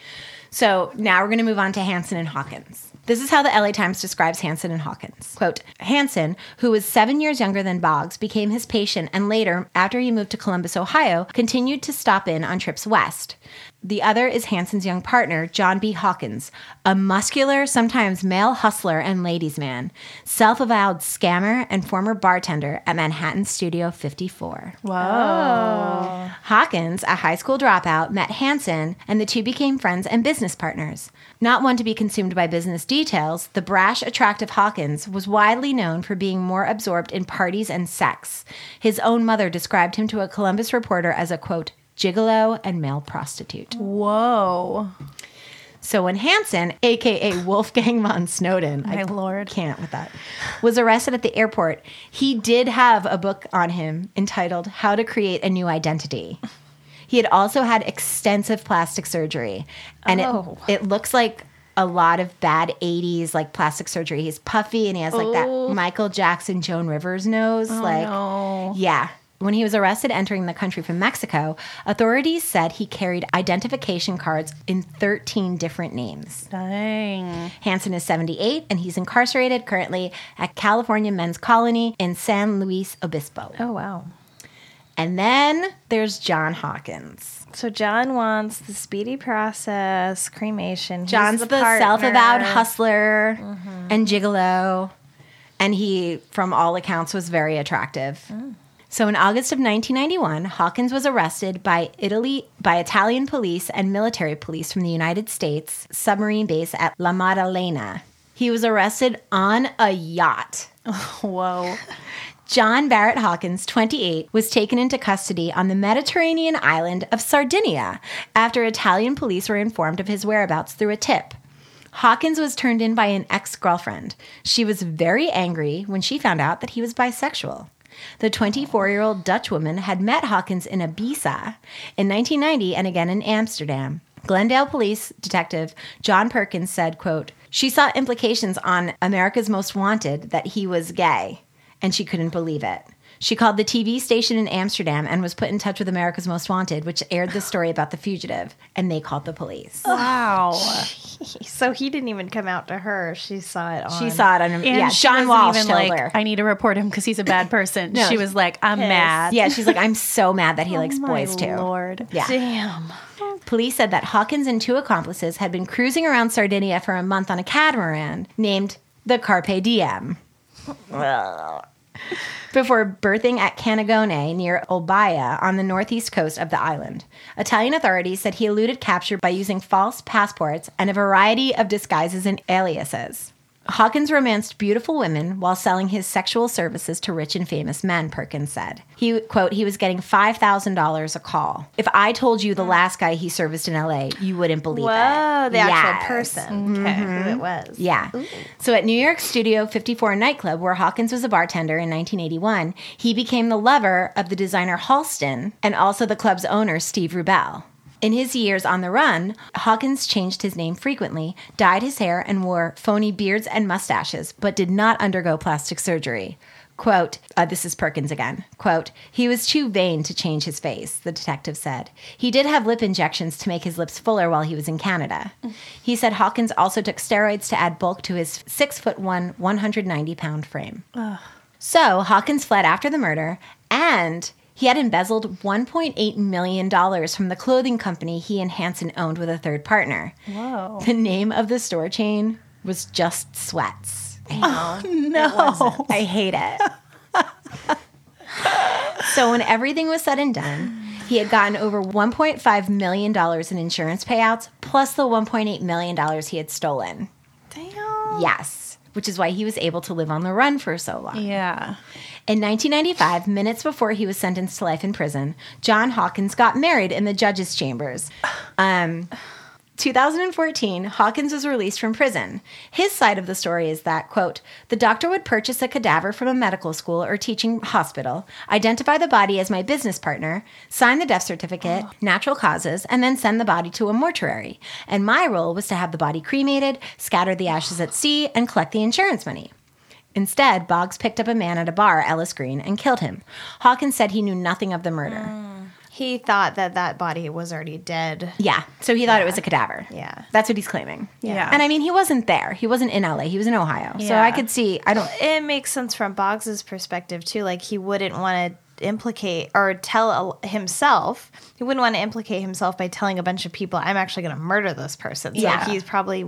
So now we're going to move on to Hanson and Hawkins. This is how the LA Times describes Hansen and Hawkins. Quote Hansen, who was seven years younger than Boggs, became his patient and later, after he moved to Columbus, Ohio, continued to stop in on trips west. The other is Hansen's young partner, John B. Hawkins, a muscular, sometimes male hustler and ladies' man, self avowed scammer and former bartender at Manhattan Studio 54. Whoa. Hawkins, a high school dropout, met Hansen, and the two became friends and business partners. Not one to be consumed by business details, the brash, attractive Hawkins was widely known for being more absorbed in parties and sex. His own mother described him to a Columbus reporter as a quote, gigolo and male prostitute. Whoa. So when Hansen, aka Wolfgang von Snowden, My I lord. can't with that, was arrested at the airport, he did have a book on him entitled How to Create a New Identity. He had also had extensive plastic surgery, and Oh. it it looks like a lot of bad 80s like plastic surgery. He's puffy and he has like that oh. Michael Jackson Joan Rivers nose oh, like no. yeah. When he was arrested entering the country from Mexico, authorities said he carried identification cards in 13 different names. Dang. Hansen is 78 and he's incarcerated currently at California Men's Colony in San Luis Obispo. Oh, wow. And then there's John Hawkins. So John wants the speedy process, cremation. He's John's the, partner. self-avowed hustler mm-hmm. and gigolo, and he, from all accounts, was very attractive. Mm. So in August of 1991, Hawkins was arrested by Italy by Italian police and military police from the United States submarine base at La Maddalena. He was arrested on a yacht. Whoa. John Barrett Hawkins, 28, was taken into custody on the Mediterranean island of Sardinia after Italian police were informed of his whereabouts through a tip. Hawkins was turned in by an ex girlfriend. She was very angry when she found out that he was bisexual. The 24 year old Dutch woman had met Hawkins in Ibiza in 1990 and again in Amsterdam. Glendale police detective John Perkins said, quote, She saw implications on America's Most Wanted that he was gay, and she couldn't believe it. She called the TV station in Amsterdam and was put in touch with America's Most Wanted, which aired the story about the fugitive, and they called the police. Wow. So he didn't even come out to her. She saw it on. She saw it on And yeah, she Sean wasn't Walsh even told like, her. I need to report him because he's a bad person. No, she was like, I'm pissed. mad. Yeah, she's like, I'm so mad that he oh likes Oh, my boys too. Lord. Yeah. Damn. Police said that Hawkins and two accomplices had been cruising around Sardinia for a month on a catamaran named the Carpe Diem. Before berthing at Cannigione near Olbia on the northeast coast of the island. Italian authorities said he eluded capture by using false passports and a variety of disguises and aliases. Hawkins romanced beautiful women while selling his sexual services to rich and famous men, Perkins said. He, quote, he was getting $5,000 a call. If I told you the last guy he serviced in LA, you wouldn't believe Whoa, it. the actual Yes. person. Mm-hmm. Okay, who it was. Yeah. So at New York Studio 54 nightclub, where Hawkins was a bartender in 1981, he became the lover of the designer Halston and also the club's owner, Steve Rubell. In his years on the run, Hawkins changed his name frequently, dyed his hair, and wore phony beards and mustaches, but did not undergo plastic surgery. Quote, uh, this is Perkins again. Quote, he was too vain to change his face, the detective said. He did have lip injections to make his lips fuller while he was in Canada. He said Hawkins also took steroids to add bulk to his six foot one, 190 pound frame. So Hawkins fled after the murder and he had embezzled $1.8 million from the clothing company he and Hansen owned with a third partner. Whoa. The name of the store chain was Just Sweats. Oh, no. I hate it. so when everything was said and done, he had gotten over $1.5 million in insurance payouts, plus the $1.8 million he had stolen. Damn. Yes, which is why he was able to live on the run for so long. Yeah. In 1995, minutes before he was sentenced to life in prison, John Hawkins got married in the judge's chambers. Um, 2014, Hawkins was released from prison. His side of the story is that, quote, the doctor would purchase a cadaver from a medical school or teaching hospital, identify the body as my business partner, sign the death certificate, natural causes, and then send the body to a mortuary. And my role was to have the body cremated, scatter the ashes at sea, and collect the insurance money. Instead, Boggs picked up a man at a bar, Ellis Green, and killed him. Hawkins said he knew nothing of the murder. Hmm. He thought that that body was already dead. Yeah, so he thought it was a cadaver. Yeah. That's what he's claiming. Yeah. And I mean, he wasn't there. He wasn't in LA. He was in Ohio. So I could see, I don't, It makes sense from Boggs's perspective too. Like he wouldn't want to implicate or tell himself. He wouldn't want to implicate himself by telling a bunch of people, "I'm actually going to murder this person." So Yeah. he's probably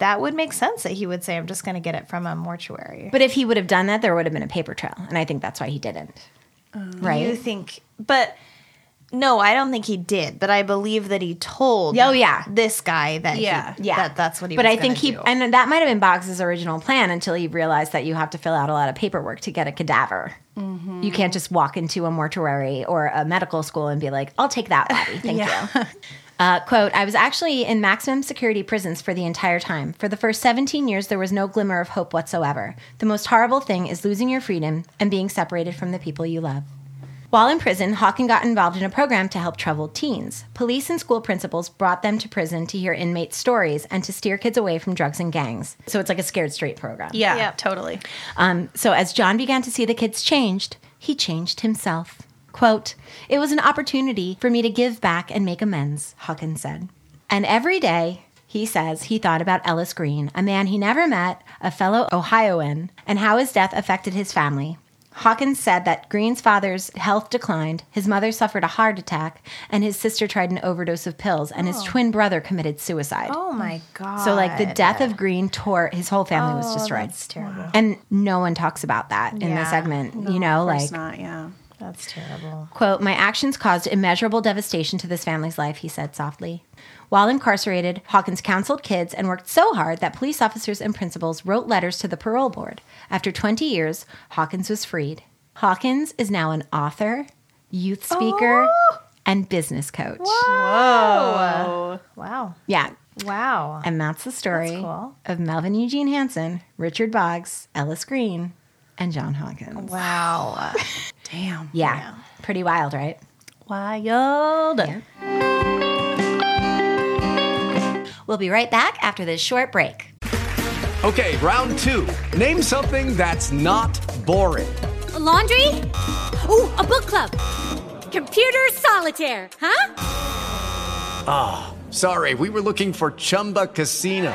that would make sense that he would say, "I'm just going to get it from a mortuary." but if he would have done that, there would have been a paper trail. And I think that's why he didn't. right? You think, but no, I don't think he did. But I believe that he told. Oh, yeah. this guy that Yeah. he, Yeah. that that's what he. but I think he, do. and that might have been Boggs's original plan until he realized that you have to fill out a lot of paperwork to get a cadaver. Mm-hmm. You can't just walk into a mortuary or a medical school and be like, I'll take that body. Thank you. Uh, quote, I was actually in maximum security prisons for the entire time. For the first 17 years, there was no glimmer of hope whatsoever. The most horrible thing is losing your freedom and being separated from the people you love. While in prison, Hawken got involved in a program to help troubled teens. Police and school principals brought them to prison to hear inmates' stories and to steer kids away from drugs and gangs. So it's like a scared straight program. Yeah, Yep. totally. Um, so as John began to see the kids changed, he changed himself. Quote, It was an opportunity for me to give back and make amends, Hawkins said. And every day, he says, he thought about Ellis Green, a man he never met, a fellow Ohioan, and how his death affected his family. Hawkins said that Green's father's health declined, his mother suffered a heart attack, and his sister tried an overdose of pills, and his oh. twin brother committed suicide. oh my god! So, like, the death of Green tore his whole family was Oh, destroyed. That's terrible. And no one talks about that in the Yeah. segment. you know, like, not, yeah. That's terrible. quote, my actions caused immeasurable devastation to this family's life, he said softly. While incarcerated, Hawkins counseled kids and worked so hard that police officers and principals wrote letters to the parole board. After 20 years, Hawkins was freed. Hawkins is now an author, youth speaker, oh! and business coach. Whoa! Wow! Yeah. Wow! And that's the story That's cool. of Melvin Eugene Hansen, Richard Boggs, Ellis Green, and John Hawkins. Wow! Damn. Yeah. Pretty wild, right? Wild. We'll be right back after this short break. Okay, round two. Name something that's not boring. A laundry? Ooh, a book club. Computer solitaire, huh? Ah, sorry, we were looking for Chumba Casino.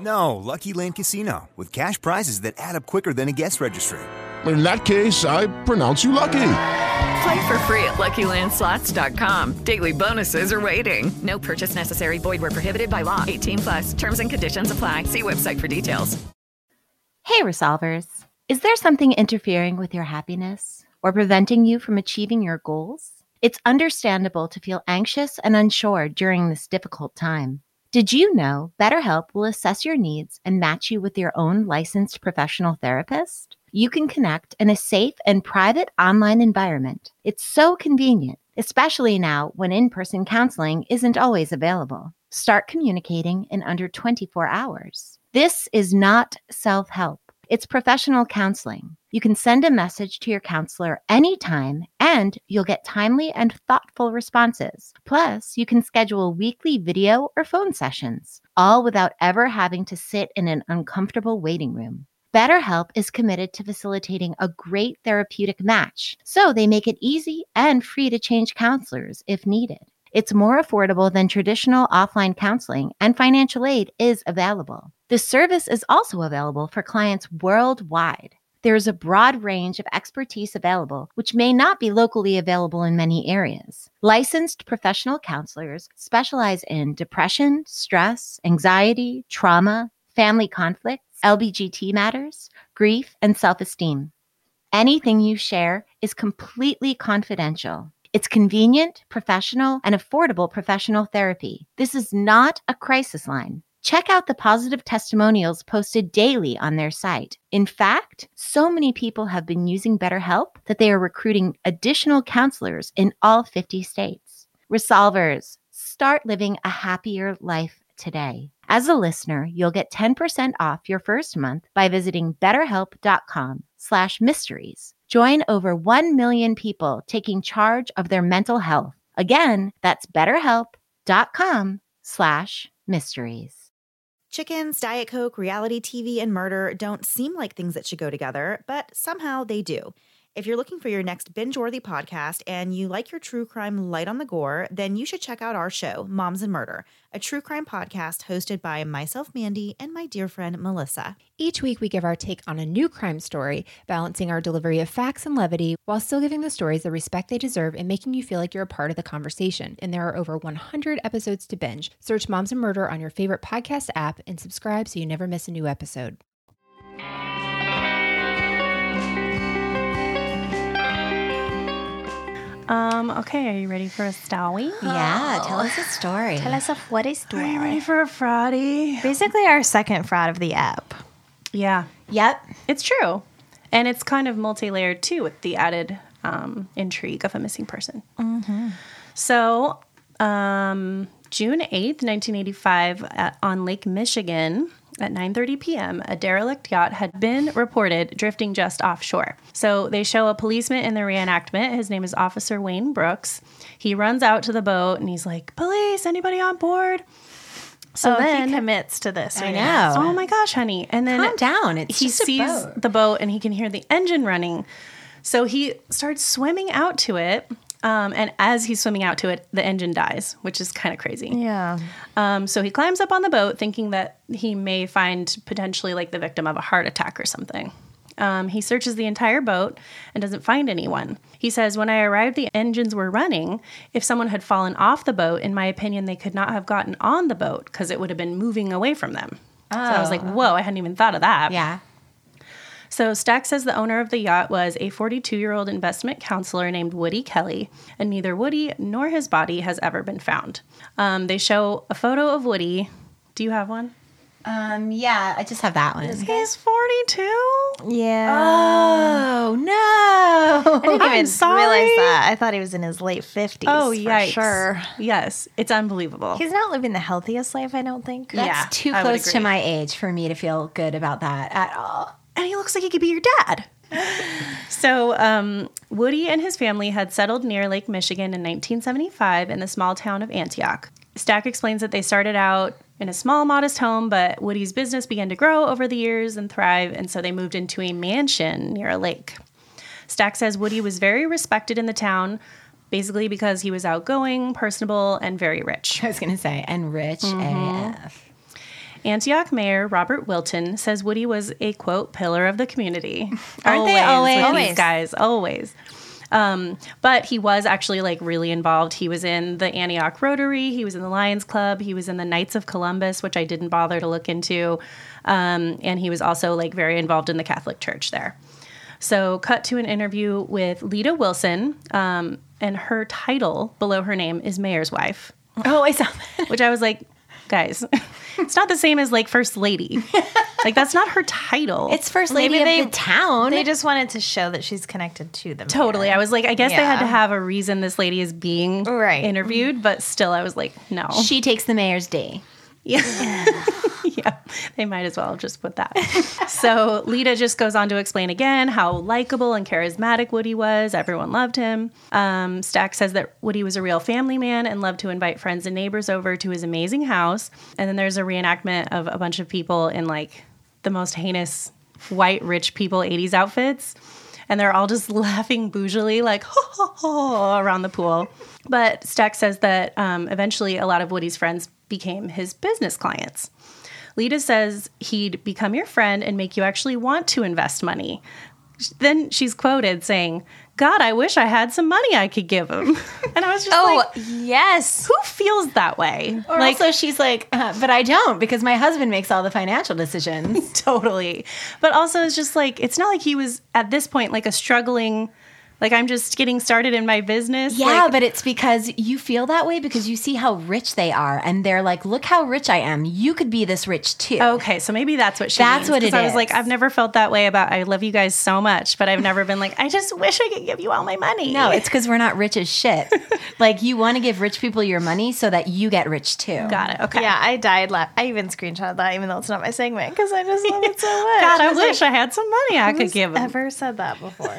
No, Lucky Land Casino, with cash prizes that add up quicker than a guest registry. In that case, I pronounce you lucky. Play for free at LuckyLandSlots.com. Daily bonuses are waiting. No purchase necessary. Void where prohibited by law. 18 plus. Terms and conditions apply. See website for details. Hey, Resolvers. Is there something interfering with your happiness or preventing you from achieving your goals? It's understandable to feel anxious and unsure during this difficult time. Did you know BetterHelp will assess your needs and match you with your own licensed professional therapist? You can connect in a safe and private online environment. It's so convenient, especially now when in person counseling isn't always available. Start communicating in under 24 hours. This is not self help, it's professional counseling. You can send a message to your counselor anytime and you'll get timely and thoughtful responses. Plus, you can schedule weekly video or phone sessions, all without ever having to sit in an uncomfortable waiting room. BetterHelp is committed to facilitating a great therapeutic match, so they make it easy and free to change counselors if needed. It's more affordable than traditional offline counseling, and financial aid is available. This service is also available for clients worldwide. There is a broad range of expertise available, which may not be locally available in many areas. Licensed professional counselors specialize in depression, stress, anxiety, trauma, family conflicts, LBGT matters, grief, and self esteem. Anything you share is completely confidential. It's convenient, professional, and affordable professional therapy. This is not a crisis line. Check out the positive testimonials posted daily on their site. In fact, so many people have been using BetterHelp that they are recruiting additional counselors in all 50 states. Resolvers, start living a happier life today. As a listener, you'll get 10% off your first month by visiting betterhelp.com slash mysteries. Join over 1 million people taking charge of their mental health. Again, that's betterhelp.com slash mysteries. Chickens, Diet Coke, reality TV, and murder don't seem like things that should go together, but somehow they do. If you're looking for your next binge worthy podcast and you like your true crime light on the gore, then you should check out our show, Moms and Murder, a true crime podcast hosted by myself, Mandy, and my dear friend, Melissa. Each week, we give our take on a new crime story, balancing our delivery of facts and levity while still giving the stories the respect they deserve and making you feel like you're a part of the conversation. And there are over 100 episodes to binge. Search Moms and Murder on your favorite podcast app and subscribe so you never miss a new episode. Um, okay, are you ready for a story? Yeah, tell us a story. Tell us a what is story. Are you ready for a fraudy? Basically, our second fraud of the app. Yeah. Yep. It's true. And it's kind of multi layered too with the added um, intrigue of a missing person. Mm-hmm. So, um, June 8th, 1985, at, on Lake Michigan, at 9:30 p.m., a derelict yacht had been reported drifting just offshore. So they show a policeman in the reenactment. His name is Officer Wayne Brooks. He runs out to the boat and he's like, "Police, anybody on board?" So oh, then he commits to this. I know. Oh my gosh, honey! And then calm down. It's he just a sees boat. the boat and he can hear the engine running. So he starts swimming out to it. Um, and as he's swimming out to it, the engine dies, which is kind of crazy. Yeah. Um, so he climbs up on the boat, thinking that he may find potentially like the victim of a heart attack or something. Um, he searches the entire boat and doesn't find anyone. He says, When I arrived, the engines were running. If someone had fallen off the boat, in my opinion, they could not have gotten on the boat because it would have been moving away from them. So I was like, Oh. Whoa, I hadn't even thought of that. Yeah. So Stack says the owner of the yacht was a 42 year old investment counselor named Woody Kelly, and neither Woody nor his body has ever been found. Um, they show a photo of Woody. Do you have one? Um, yeah, I just have that one. He's 42. Yeah. Oh no! I didn't I'm even sorry. realize that. I thought he was in his late fifties. Oh, for yikes. sure. Yes, it's unbelievable. He's not living the healthiest life, I don't think. That's Yeah, too close to my age for me to feel good about that at all. And he looks like he could be your dad. so, um, Woody and his family had settled near Lake Michigan in 1975 in the small town of Antioch. Stack explains that they started out in a small, modest home, but Woody's business began to grow over the years and thrive, and so they moved into a mansion near a lake. Stack says Woody was very respected in the town, basically because he was outgoing, personable, and very rich. I was going to say, and rich Mhm. AF. Antioch Mayor Robert Wilton says Woody was a quote pillar of the community. Aren't they with always? these guys? Always. Um, but he was actually like really involved. He was in the Antioch Rotary. He was in the Lions Club. He was in the Knights of Columbus, which I didn't bother to look into. Um, and he was also like very involved in the Catholic Church there. So, cut to an interview with Lita Wilson, um, and her title below her name is Mayor's Wife. Oh, I saw that. Which I was like, guys, it's not the same as like First Lady. like, that's not her title. It's First Lady of the town. They just wanted to show that she's connected to them. Totally. I was like, I guess they had to have a reason this lady is being right. interviewed, but still, I was like, no. She takes the mayor's day. Yeah. yeah. They might as well just put that. so Lita just goes on to explain again how likable and charismatic Woody was. Everyone loved him. Um, Stack says that Woody was a real family man and loved to invite friends and neighbors over to his amazing house. And then there's a reenactment of a bunch of people in like the most heinous white rich people 80s outfits. And they're all just laughing bougily, like, ho, ho, ho, around the pool. But Stack says that um, eventually a lot of Woody's friends became his business clients. Lita says he'd become your friend and make you actually want to invest money. Then she's quoted saying, God, I wish I had some money I could give him. And I was just Oh, like, yes. Who feels that way? Or also she's like, uh, but I don't because my husband makes all the financial decisions. totally. But also, it's just like, it's not like he was at this point like a struggling, like I'm just getting started in my business. Yeah, Like, but it's because you feel that way because you see how rich they are, and they're like, "Look how rich I am. You could be this rich too." Okay, so maybe that's what she That's means, what 'cause it I was like, I've never felt that way about I love you guys so much, but I've never been like, I just wish I could give you all my money. No, it's because we're not rich as shit. like you want to give rich people your money so that you get rich too. Got it. Okay. Yeah, I died. La- I even screenshot that, even though it's not my segment, because I just love it so much. God, I was wish like, I had some money I could give him. Ever said that before?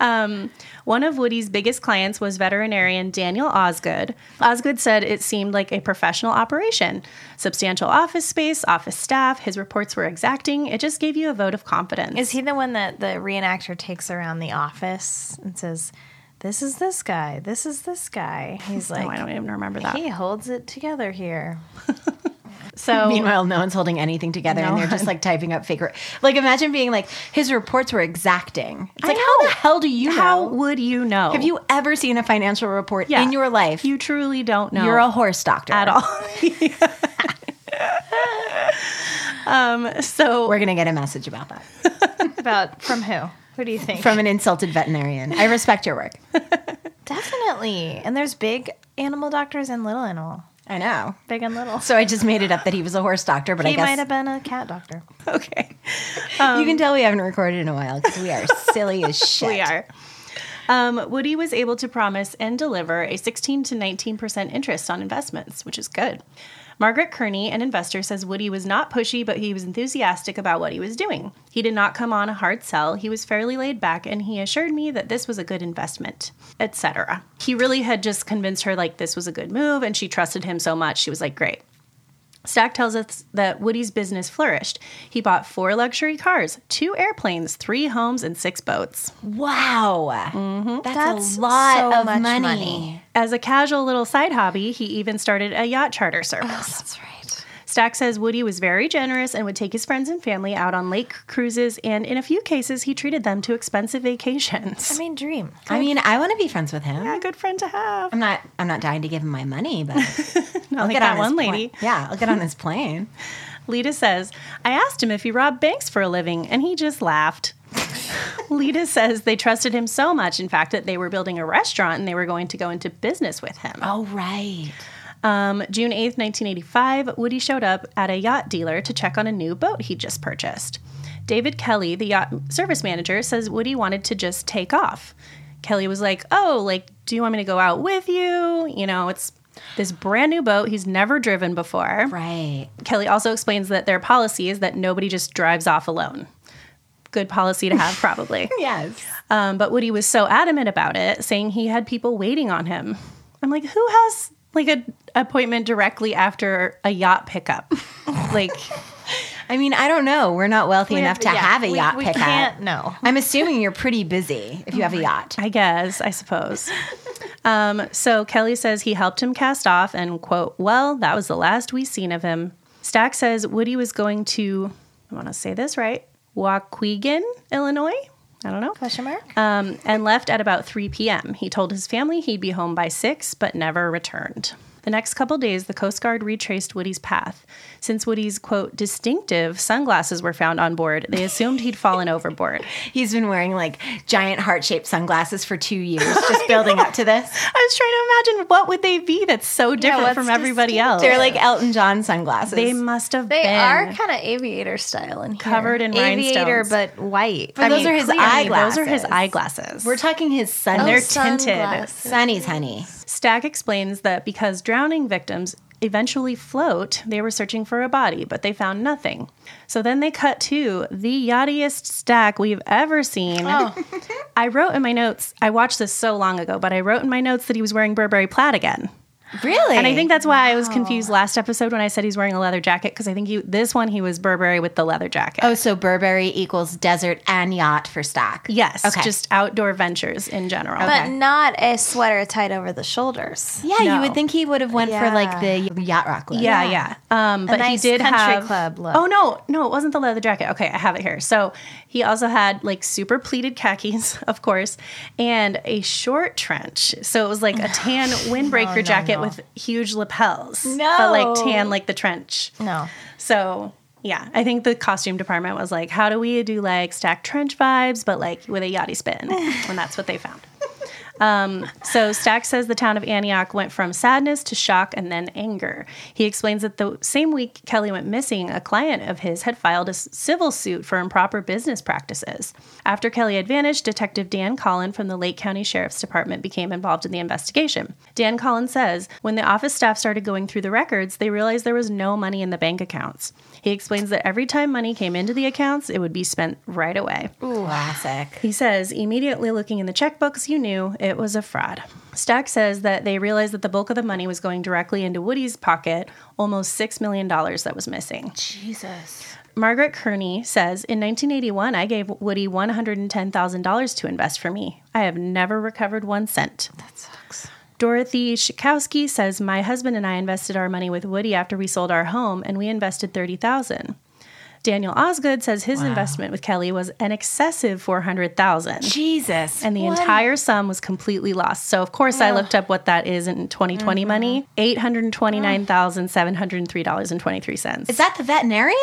Um, Um, one of Woody's biggest clients was veterinarian Daniel Osgood. Osgood said it seemed like a professional operation. Substantial office space, office staff, his reports were exacting. It just gave you a vote of confidence. Is he the one that the reenactor takes around the office and says, "This is this guy. This is this guy." He's like, I don't even remember that. He holds it together here. So Meanwhile, no one's holding anything together, and they're just like typing up fake. re- Like imagine being like his reports were exacting. It's like how the hell do you know? How know? would you know? Have you ever seen a financial report Yeah. in your life? You truly don't know. You're a horse doctor at all. um, so We're gonna get a message about that About from who? Who do you think? from an insulted veterinarian. I respect your work. Definitely. And there's big animal doctors and little animal. I know. Big and little. So I just made it up that he was a horse doctor, but he I guess might have been a cat doctor. Okay. you can tell we haven't recorded in a while because we are silly as shit. We are. Um, Woody was able to promise and deliver a 16 to 19% interest on investments, which is good. Margaret Kearney, an investor, says Woody was not pushy, but he was enthusiastic about what he was doing. He did not come on a hard sell. He was fairly laid back, and he assured me that this was a good investment, etc. He really had just convinced her like this was a good move, and she trusted him so much. She was like, "Great." Stack tells us that Woody's business flourished. He bought four luxury cars, two airplanes, three homes, and six boats. Wow. Mm-hmm. That's, That's a lot so of money. money. As a casual little side hobby, he even started a yacht charter service. That's right. Stack says Woody was very generous and would take his friends and family out on lake cruises, and in a few cases, he treated them to expensive vacations. I mean, dream. I mean, I want to be friends with him. yeah, good friend to have. I'm not. I'm not dying to give him my money, but Not I'll like get that on one pla- lady. yeah, I'll get on his plane. Lita says, I asked him if he robbed banks for a living, and he just laughed. Lita says they trusted him so much, in fact, that they were building a restaurant and they were going to go into business with him. Oh right. Um, June 8th, 1985, Woody showed up at a yacht dealer to check on a new boat he'd just purchased. David Kelly, the yacht service manager, says Woody wanted to just take off. Kelly was like, Oh, like, do you want me to go out with you? You know, it's this brand new boat he's never driven before. Right. Kelly also explains that their policy is that nobody just drives off alone. Good policy to have, probably. Yes. Um, but Woody was so adamant about it, saying he had people waiting on him. I'm like, who has like a appointment directly after a yacht pickup? like, I mean, I don't know. We're not wealthy We enough to yeah, have a we- yacht we pickup. can't- no. I'm assuming you're pretty busy if you have a yacht. I guess, I suppose. Um, so Kelly says he helped him cast off, and quote, well, that was the last we seen of him. Stack says Woody was going to, I want to say this right, Waukegan, Illinois. I don't know. Question mark? Um, and left at about 3 p.m. He told his family he'd be home by 6, but never returned. The next couple days, the Coast Guard retraced Woody's path. Since Woody's, quote, distinctive sunglasses were found on board, they assumed he'd fallen overboard. He's been wearing like giant heart-shaped sunglasses for two years, just building up to this. I was trying to imagine what would they be that's so different what's from everybody else. They're like Elton John sunglasses. They must have They been are kind of aviator style and. Covered in aviator, rhinestones. but white. But those are his clearly, eyeglasses. Those are his eyeglasses. We're talking his sun. Oh, they're tinted. sunglasses. Sunnies, honey. Stack explains that because drowning victims eventually float, they were searching for a body, but they found nothing. So then they cut to the yachtiest stack we've ever seen. Oh. I wrote in my notes, I watched this so long ago, but I wrote in my notes that he was wearing Burberry plaid again. Really? And I think that's why I was confused last episode when I said he's wearing a leather jacket because I think he, this one he was Burberry with the leather jacket. Oh, so Burberry equals desert and yacht for Stack. Yes, Okay. just outdoor ventures in general. But not a sweater tied over the shoulders. Yeah, you would think he would have went for like the yacht rock look. Yeah, yeah. Um, A but nice he did country have club look. Oh no, no, it wasn't the leather jacket. Okay, I have it here. So he also had like super pleated khakis, of course, and a short trench. So it was like a tan windbreaker no, jacket no. With huge lapels. No. but like tan like the trench. No. So yeah, I think the costume department was like, how do we do like stacked trench vibes, but like with a yachty spin? and that's what they found. Um, so Stack says the town of Antioch went from sadness to shock and then anger. He explains that the same week Kelly went missing, a client of his had filed a civil suit for improper business practices. After Kelly had vanished, Detective Dan Collin from the Lake County Sheriff's Department became involved in the investigation. Dan Collin says when the office staff started going through the records, they realized there was no money in the bank accounts. He explains that every time money came into the accounts, it would be spent right away. Classic. He says, immediately looking in the checkbooks, you knew it was a fraud. Stack says that they realized that the bulk of the money was going directly into Woody's pocket, almost $6 million that was missing. Jesus. Margaret Kearney says, In 1981, I gave Woody $110,000 to invest for me. I have never recovered one cent. That sucks. Dorothy Schakowsky says, My husband and I invested our money with Woody after we sold our home, and we invested 30000 Daniel Osgood says his investment with Kelly was an excessive 400000 Jesus. And the What? entire sum was completely lost. So, of course, I looked up what that is in 2020 mm-hmm. money $829,703.23. Is that the veterinarian?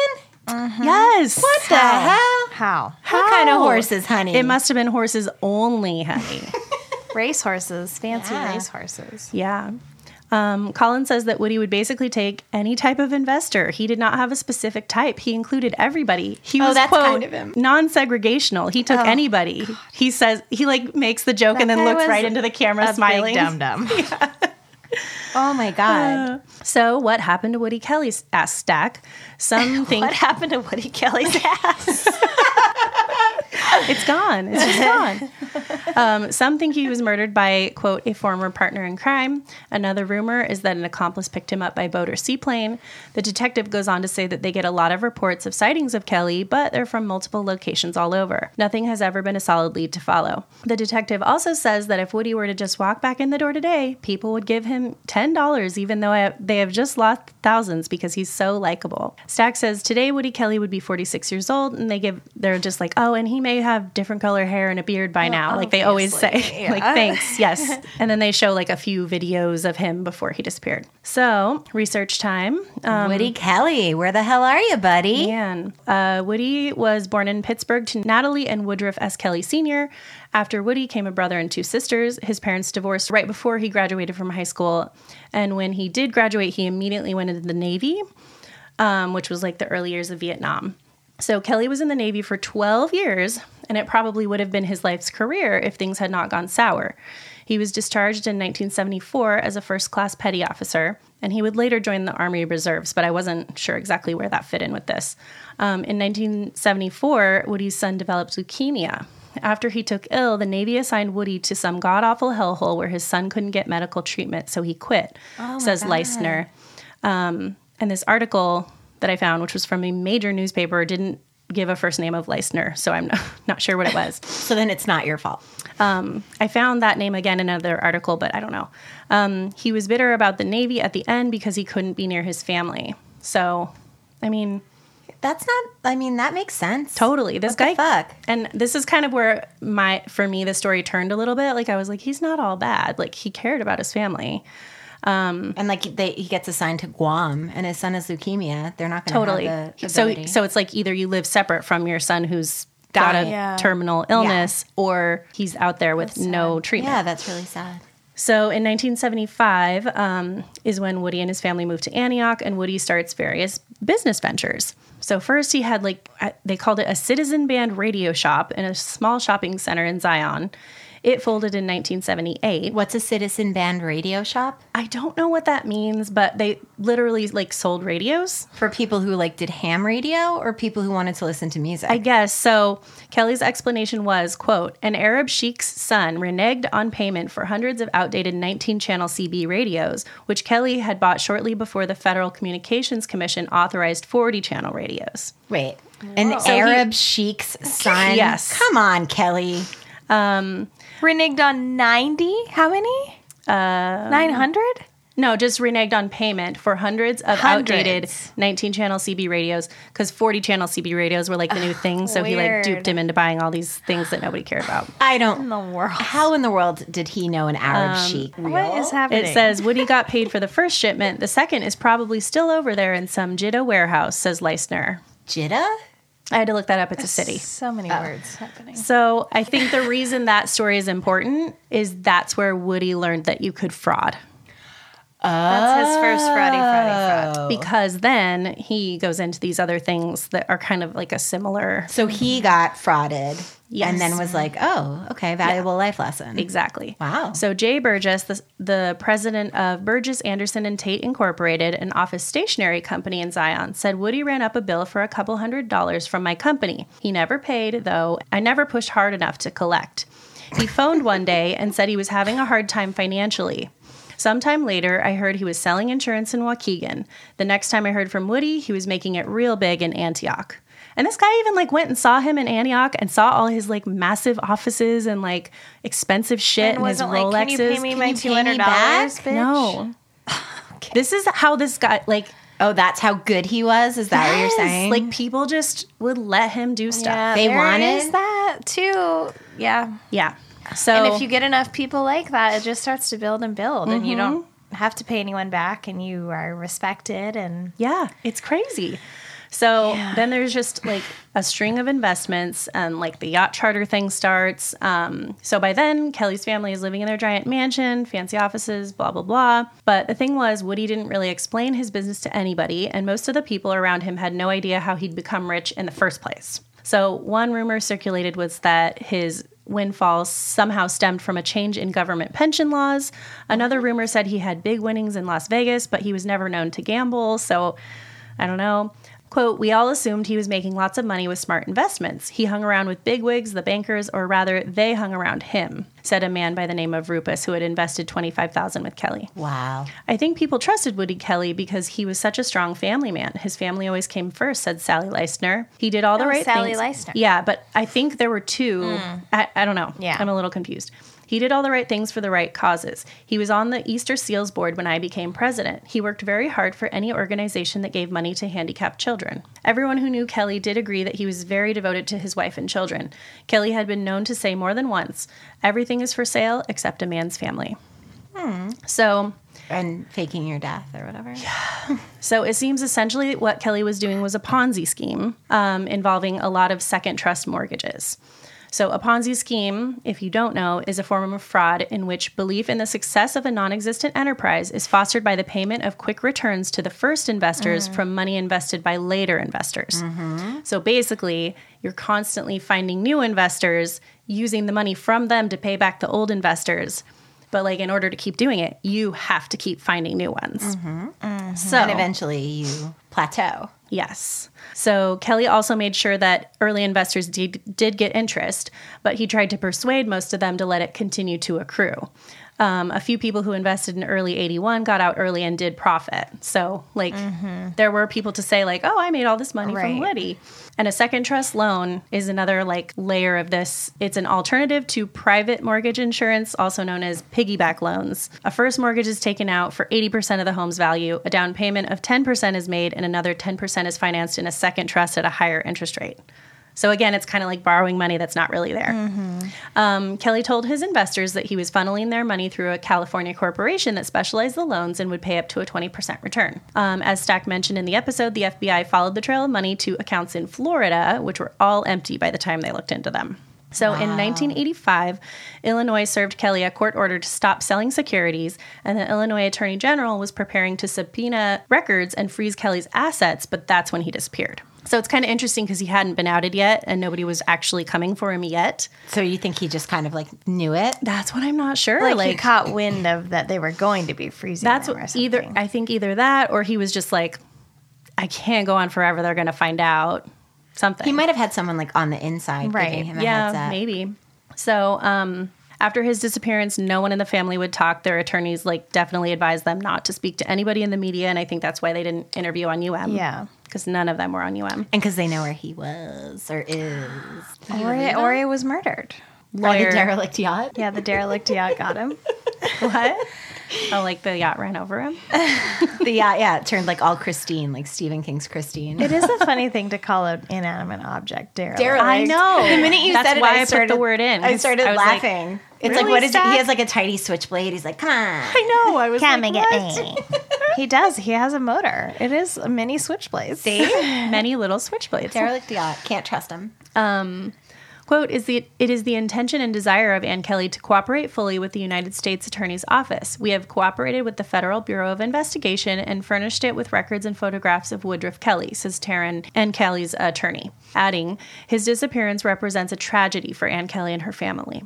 Mm-hmm. Yes. What the hell? How? What kind of horses, honey? It must have been horses only, honey. Race horses, fancy Yeah. race horses. yeah. Um, Colin says that Woody would basically take any type of investor. He did not have a specific type. He included everybody. He Oh, was that's quote kind of him. non-segregational. He took Oh. anybody. He says he like makes the joke and then looks right into the camera smiling. Dum dum. Oh my god. So what happened to Woody Kelly's ass Stack. Some think What happened to Woody Kelly's ass? it's gone. It's just gone. Um, some think he was murdered by, quote, a former partner in crime. Another rumor is that an accomplice picked him up by boat or seaplane. The detective goes on to say that they get a lot of reports of sightings of Kelly, but they're from multiple locations all over. Nothing has ever been a solid lead to follow. The detective also says that if Woody were to just walk back in the door today, people would give him $10, even though I- they have just lost thousands because he's so likable. Stack says today Woody Kelly would be 46 years old, and they give, they're just like, oh, and he may have different color hair and a beard by now. Like they always say, obviously, like, thanks, yes. And then they show like a few videos of him before he disappeared. So, research time. Um, Woody Kelly, where the hell are you, buddy? Man, uh, Woody was born in Pittsburgh to Natalie and Woodruff S. Kelly Sr. After Woody came a brother and two sisters. His parents divorced right before he graduated from high school. And when he did graduate, he immediately went into the Navy, um, which was like the early years of Vietnam. So Kelly was in the Navy for 12 years, and it probably would have been his life's career if things had not gone sour. He was discharged in 1974 as a first class petty officer, and he would later join the Army Reserves, but I wasn't sure exactly where that fit in with this. Um, in 1974, Woody's son developed leukemia. After he took ill, the Navy assigned Woody to some god awful hellhole where his son couldn't get medical treatment, so he quit, Oh says God. Leistner. Um, and this article that I found, which was from a major newspaper, didn't give a first name of Leistner, so I'm not, not sure what it was. so then it's not your fault. Um, I found that name again in another article, but I don't know. Um, he was bitter about the Navy at the end because he couldn't be near his family. So, I mean, That's not. I mean, that makes sense. totally. This What guy, fuck? and this is kind of where my, for me, the story turned a little bit. Like I was like, he's not all bad. Like he cared about his family. Um, and like they, he gets assigned to Guam, and his son has leukemia. They're not going to totally. have the so, ability. so it's like either you live separate from your son who's got a Yeah. terminal illness, or he's out there with no treatment. yeah, that's really sad. So in 1975 um, is when Woody and his family moved to Antioch, and Woody starts various business ventures. So first he had like they called it a citizen band radio shop in a small shopping center in Zion. It folded in 1978. What's a citizen band radio shop? I don't know what that means, but they literally like sold radios for people who like did ham radio or people who wanted to listen to music. I guess. So Kelly's explanation was, quote, an Arab sheik's son reneged on payment for hundreds of outdated 19-channel CB radios, which Kelly had bought shortly before the Federal Communications Commission authorized 40-channel radios. Wait, an So he- Arab sheik's son? Yes. Come on, Kelly. Um, Reneged on 90? How many? Uh, 900? No, just reneged on payment for hundreds of Hundreds. outdated 19 channel CB radios because 40 channel CB radios were like the new thing. So he like weird. duped him into buying all these things that nobody cared about. I don't. In the world. How in the world did he know an Arab Um, sheik? What is happening? It says Woody got paid for the first shipment. The second is probably still over there in some Jidda warehouse, says Leistner. Jidda? I had to look that up. It's a city. So many oh. words happening. So I think the reason that story is important is that's where Woody learned that you could fraud. That's his first fraudy, fraudy, Oh. Because then he goes into these other things that are kind of like a similar. So he got frauded Yes. and then was like, oh, okay, valuable life lesson. Exactly. Wow. So Jay Burgess, the, the president of Burgess Anderson and Tate Incorporated, an office stationery company in Zion, said Woody ran up a bill for a couple hundred dollars from my company. He never paid, though. I never pushed hard enough to collect. He phoned one day and said he was having a hard time financially. Sometime later, I heard he was selling insurance in Waukegan. The next time I heard from Woody, he was making it real big in Antioch. And this guy even like went and saw him in Antioch and saw all his like massive offices and like expensive shit And and, his wasn't like, Rolexes. "Can you pay me my you pay me $200, back? bitch? No. This is how this guy like Oh, that's how good he was? Is that what you're saying? Like people just would let him do stuff. Yeah, They there wanted- is that too. Yeah. Yeah. So and if you get enough people like that, it just starts to build and build, and you don't have to pay anyone back, and you are respected. And Yeah, it's crazy. So then there's just like a string of investments, and like the yacht charter thing starts. Um, so by then, Kelly's family is living in their giant mansion, fancy offices, blah, blah, blah. But the thing was, Woody didn't really explain his business to anybody, and most of the people around him had no idea how he'd become rich in the first place. So one rumor circulated was that his windfall somehow stemmed from a change in government pension laws. Another rumor said he had big winnings in Las Vegas, but he was never known to gamble. So I don't know. Quote, we all assumed he was making lots of money with smart investments. He hung around with bigwigs, the bankers, or rather, they hung around him, said a man by the name of Rupus who had invested 25000 with Kelly. wow. I think people trusted Woody Kelly because he was such a strong family man. His family always came first, said Sally Leistner. He did all the Oh, right Sally things. Leistner. Yeah, but I think there were two. Hmm. I, I don't know. Yeah. I'm a little confused. He did all the right things for the right causes. He was on the Easter Seals board when I became president. He worked very hard for any organization that gave money to handicapped children. Everyone who knew Kelly did agree that he was very devoted to his wife and children. Kelly had been known to say more than once, everything is for sale except a man's family. Hmm. So And faking your death or whatever. Yeah. so it seems essentially what Kelly was doing was a Ponzi scheme um, involving a lot of second trust mortgages. So, a Ponzi scheme, if you don't know, is a form of fraud in which belief in the success of a non existent enterprise is fostered by the payment of quick returns to the first investors mm-hmm. from money invested by later investors. Mm-hmm. So, basically, you're constantly finding new investors using the money from them to pay back the old investors. But, like, in order to keep doing it, you have to keep finding new ones. Mm-hmm. So, and eventually you plateau. Yes. So Kelly also made sure that early investors did, did get interest, but he tried to persuade most of them to let it continue to accrue. Um, a few people who invested in early 81 got out early and did profit. So, like, there were people to say, like, oh, I made all this money from Right. And a second trust loan is another, like, layer of this. It's an alternative to private mortgage insurance, also known as piggyback loans. A first mortgage is taken out for 80% of the home's value, a down payment of 10% is made, and another 10% is financed in a second trust at a higher interest rate. So again, it's kind of like borrowing money that's not really there. Um, Kelly told his investors that he was funneling their money through a California corporation that specialized the loans and would pay up to a 20% return. Um, as Stack mentioned in the episode, the FBI followed the trail of money to accounts in Florida, which were all empty by the time they looked into them. So in 1985, Illinois served Kelly a court order to stop selling securities, and the Illinois Attorney General was preparing to subpoena records and freeze Kelly's assets, but that's when he disappeared. So it's kind of interesting because he hadn't been outed yet and nobody was actually coming for him yet. So you think he just kind of like knew it? That's what I'm not sure. Like, Like, he caught wind of that they were going to be freezing. that's them or what, either. I think either that or he was just like, I can't go on forever. They're going to find out something. He might have had someone like on the inside giving him a yeah, heads up. maybe. So, um, after his disappearance, no one in the family would talk. Their attorneys like definitely advised them not to speak to anybody in the media, and I think that's why they didn't interview on UM. Yeah. Because none of them were on UM, and because they know where he was or is. Ori, Ori was murdered. By the derelict yacht? Yeah, the derelict yacht got him. what? Oh, like the yacht ran over him. the yacht, yeah, it turned like all Christine, like Stephen King's Christine. It is a funny thing to call an inanimate object derelict. Derelict. I know. The minute you That's said it, why I I put started the word in. I started I was like, laughing. It's really, like what is it? He has like a tiny switchblade. He's like, come on. I know. I was Come like, and get what? me. he does. He has a motor. It is a mini switchblade. See? Many little switchblades. Derelict yacht. Can't trust him. Um, quote is the it is the intention and desire of Ann Kelly to cooperate fully with the United States Attorney's Office. We have cooperated with the Federal Bureau of Investigation and furnished it with records and photographs of Woodruff Kelly, says Taryn Ann Kelly's attorney, adding, his disappearance represents a tragedy for Ann Kelly and her family.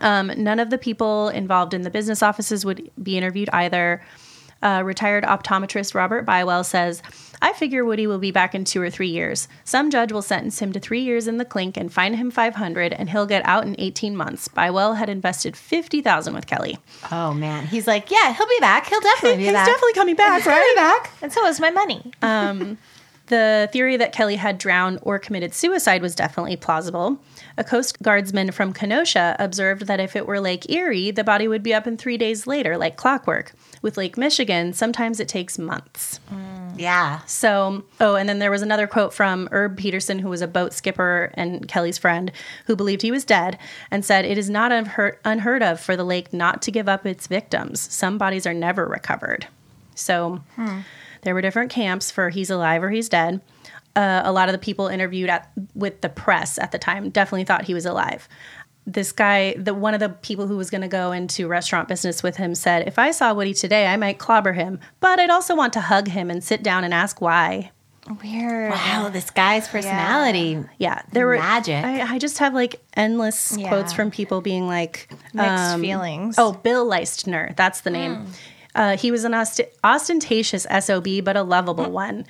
Um, none of the people involved in the business offices would be interviewed either. Uh, retired optometrist Robert Bywell says, I figure Woody will be back in two or three years. Some judge will sentence him to three years in the clink and fine him 500 and he'll get out in 18 months. Bywell had invested 50000 with Kelly. Oh man, he's like, yeah, he'll be back. He'll definitely be He's back. definitely coming back, He's coming right? back. And so is my money. Um, the theory that Kelly had drowned or committed suicide was definitely plausible. A Coast Guardsman from Kenosha observed that if it were Lake Erie, the body would be up in three days later, like clockwork. With Lake Michigan, sometimes it takes months. Mm. Yeah. So, oh, and then there was another quote from Herb Peterson, who was a boat skipper and Kelly's friend, who believed he was dead, and said, It is not unheard, unheard of for the lake not to give up its victims. Some bodies are never recovered. So, hmm. There were different camps for he's alive or he's dead. Uh, a lot of the people interviewed at, with the press at the time definitely thought he was alive. This guy, the one of the people who was going to go into restaurant business with him, said, "If I saw Woody today, I might clobber him, but I'd also want to hug him and sit down and ask why." Weird. Wow, this guy's personality. Yeah, there were Magic. I, I just have like endless Yeah. quotes from people being like um, Mixed feelings. Oh, Bill Leistner, that's the name. Uh, he was an ost- ostentatious sob, but a lovable one.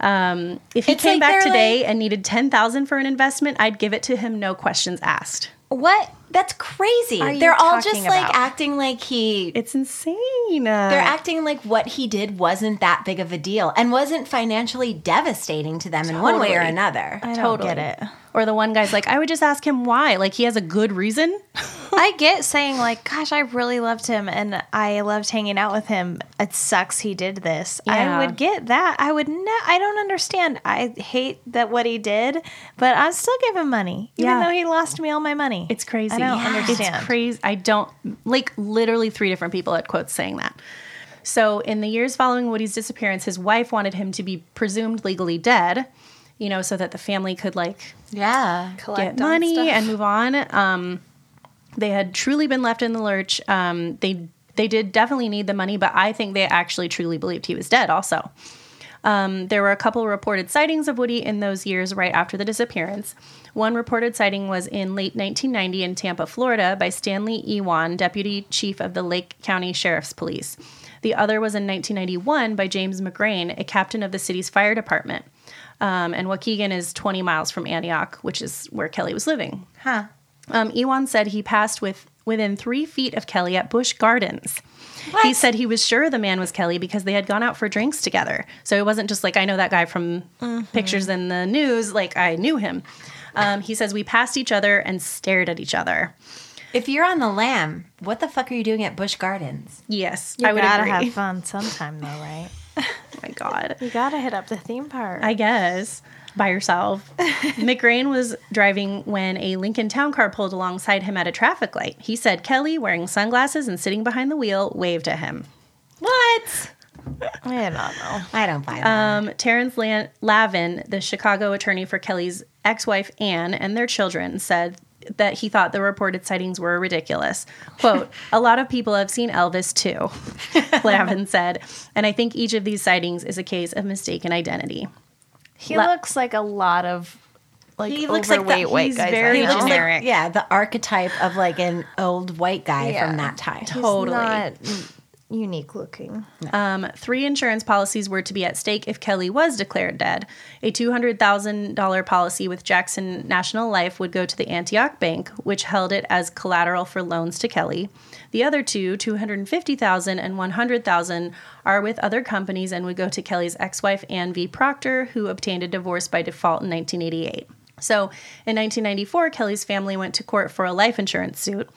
Um, if he It's came like back today and needed ten thousand for an investment, I'd give it to him, no questions asked. What? That's crazy. They're all just like acting like he. It's insane. They're acting like what he did wasn't that big of a deal and wasn't financially devastating to them in one way or another. I don't get it. Or the one guy's like, I would just ask him why. Like he has a good reason. I get saying like, "Gosh, I really loved him, and I loved hanging out with him." It sucks he did this. Yeah. I would get that. I would. Ne- I don't understand. I hate that what he did, but I'd still give him money, even Yeah. though he lost me all my money. It's crazy. I don't Yeah. understand. It's crazy. I don't like literally three different people had quotes saying that. So in the years following Woody's disappearance, his wife wanted him to be presumed legally dead, you know, so that the family could like Yeah. Collect get money stuff. and move on. Um, they had truly been left in the lurch. Um, they they did definitely need the money, but I think they actually truly believed he was dead. Also, um, there were a couple reported sightings of Woody in those years right after the disappearance. One reported sighting was in late 1990 in Tampa, Florida, by Stanley Ewan, deputy chief of the Lake County Sheriff's Police. The other was in 1991 by James McGrain, a captain of the city's fire department. Um, and Waukegan is 20 miles from Antioch, which is where Kelly was living. Huh. Um, Ewan said he passed with within three feet of Kelly at Busch Gardens. He said he was sure the man was Kelly because they had gone out for drinks together. So it wasn't just like I know that guy from pictures in the news. Like I knew him. Um, he says we passed each other and stared at each other. If you're on the lam, what the fuck are you doing at Busch Gardens? Yes, You I would gotta agree. have fun sometime, though, right? Oh my god. You gotta hit up the theme park. I guess by yourself. McGrain was driving when a Lincoln Town car pulled alongside him at a traffic light. He said Kelly, wearing sunglasses and sitting behind the wheel, waved at him. What? I don't know. I don't buy that. Um, Terrence Lan- Lavin, the Chicago attorney for Kelly's ex wife Anne and their children, said that he thought the reported sightings were ridiculous. Quote, a lot of people have seen Elvis too, Lavin said, and I think each of these sightings is a case of mistaken identity. He Le- looks like a lot of like he looks like the, white he's guys. Very I know. generic. yeah, the archetype of like an old white guy Yeah. from that time. He's Totally. not unique looking. Um, three insurance policies were to be at stake if Kelly was declared dead. A $200,000 policy with Jackson National Life would go to the Antioch Bank, which held it as collateral for loans to Kelly. The other two, $250,000 and $100,000, are with other companies and would go to Kelly's ex wife, Ann V. Proctor, who obtained a divorce by default in 1988. So in 1994, Kelly's family went to court for a life insurance suit.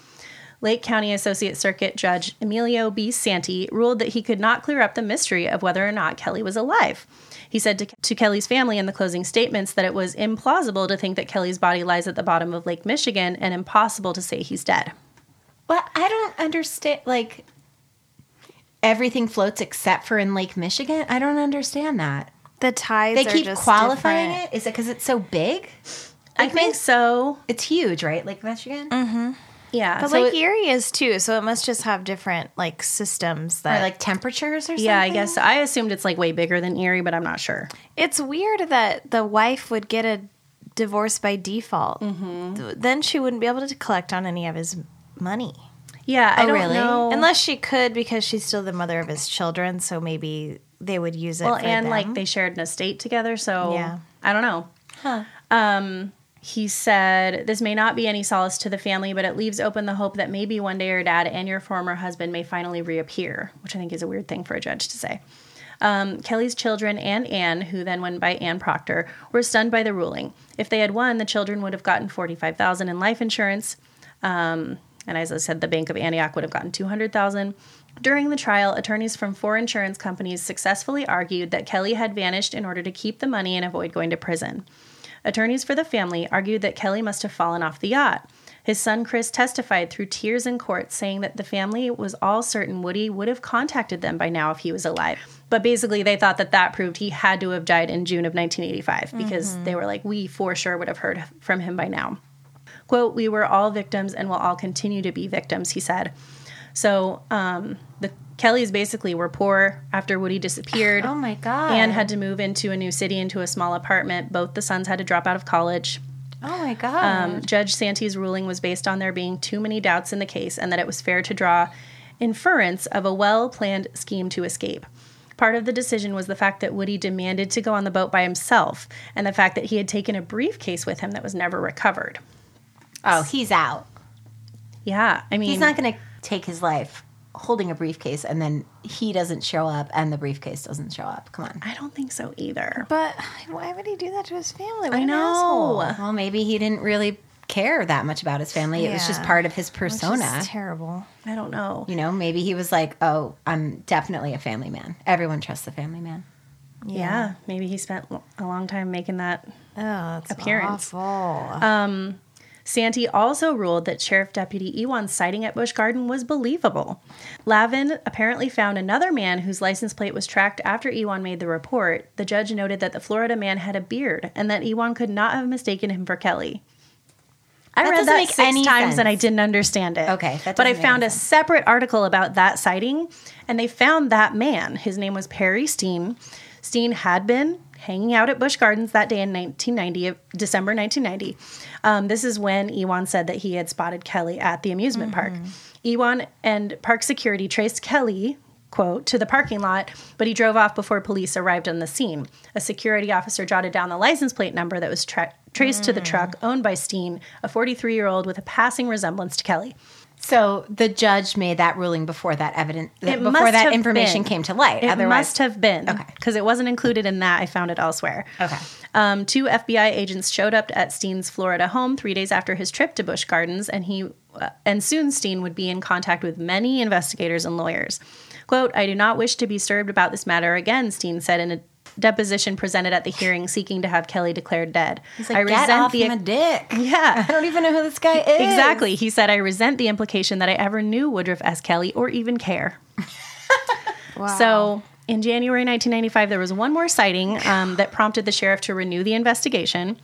Lake County Associate Circuit Judge Emilio B. Santi ruled that he could not clear up the mystery of whether or not Kelly was alive. He said to, to Kelly's family in the closing statements that it was implausible to think that Kelly's body lies at the bottom of Lake Michigan and impossible to say he's dead. Well, I don't understand. Like everything floats except for in Lake Michigan. I don't understand that. The tides. They are keep just qualifying different. it. Is it because it's so big? I think so. It's huge, right? Lake Michigan. Mm-hmm. Yeah. But so Lake it- Erie is too, so it must just have different like systems that Or like temperatures or something. yeah, I guess I assumed it's like way bigger than Erie, but I'm not sure. It's weird that the wife would get a divorce by default. Th- Then she wouldn't be able to collect on any of his money. Yeah, I Oh, don't really? know. Unless she could, because she's still the mother of his children, so maybe they would use it. well, and like they shared an estate together, so Yeah. I don't know. Huh. Um, he said, This may not be any solace to the family, but it leaves open the hope that maybe one day your dad and your former husband may finally reappear, which I think is a weird thing for a judge to say. Um, Kelly's children and Anne, who then went by Anne Proctor, were stunned by the ruling. If they had won, the children would have gotten forty-five thousand in life insurance, um, and as I said, the Bank of Antioch would have gotten two hundred thousand. During the trial, attorneys from four insurance companies successfully argued that Kelly had vanished in order to keep the money and avoid going to prison. Attorneys for the family argued that Kelly must have fallen off the yacht. His son Chris testified through tears in court, saying that the family was all certain Woody would have contacted them by now if he was alive. But basically, they thought that that proved he had to have died in June of 1985 because Mhm. they were like, we for sure would have heard from him by now. Quote, we were all victims and will all continue to be victims, he said. So um, the Kellys basically were poor after Woody disappeared. Oh my god. Anne had to move into a new city into a small apartment. Both the sons had to drop out of college. Oh my god. Um, Judge Santi's ruling was based on there being too many doubts in the case and that it was fair to draw inference of a well planned scheme to escape. Part of the decision was the fact that Woody demanded to go on the boat by himself and the fact that he had taken a briefcase with him that was never recovered. oh, he's out. Yeah, I mean, he's not going to take his life holding a briefcase and then he doesn't show up and the briefcase doesn't show up. Come on. I don't think so either. But why would he do that to his family? What I know. asshole. Well, maybe he didn't really care that much about his family. It was just part of his Which is persona. terrible. I don't know. You know, maybe he was like, "Oh, I'm definitely a family man. Everyone trusts the family man." Yeah, maybe he spent a long time making that Oh, that's appearance. awful. Um, Santi also ruled that Sheriff Deputy Ewan's sighting at Busch Garden was believable. Lavin apparently found another man whose license plate was tracked after Ewan made the report. The judge noted that the Florida man had a beard and that Ewan could not have mistaken him for Kelly. I That read that make six any times and I didn't understand it. Okay, but I found a separate article about that sighting, and they found that man. His name was Perry Steen. Steen had been hanging out at Busch Gardens that day in 1990, December 1990. Um, this is when Ewan said that he had spotted Kelly at the amusement park. Ewan and park security traced Kelly, quote, to the parking lot, but he drove off before police arrived on the scene. A security officer jotted down the license plate number that was tra- traced to the truck owned by Steen, a 43 year old with a passing resemblance to Kelly. So the judge made that ruling before that evidence, before that information been. came to light. It Otherwise, must have been because it wasn't included in that. I found it elsewhere. Okay. Um, two FBI agents showed up at Steen's Florida home three days after his trip to Busch Gardens, and he uh, and soon Steen would be in contact with many investigators and lawyers. "Quote: I do not wish to be disturbed about this matter again," Steen said in a deposition presented at the hearing, seeking to have Kelly declared dead. He's like, "Get off my dick." Yeah. I don't even know who this guy is. Exactly. He said, I resent the implication that I ever knew Woodruff S. Kelly or even care. So in January 1995, there was one more sighting um, that prompted the sheriff to renew the investigation.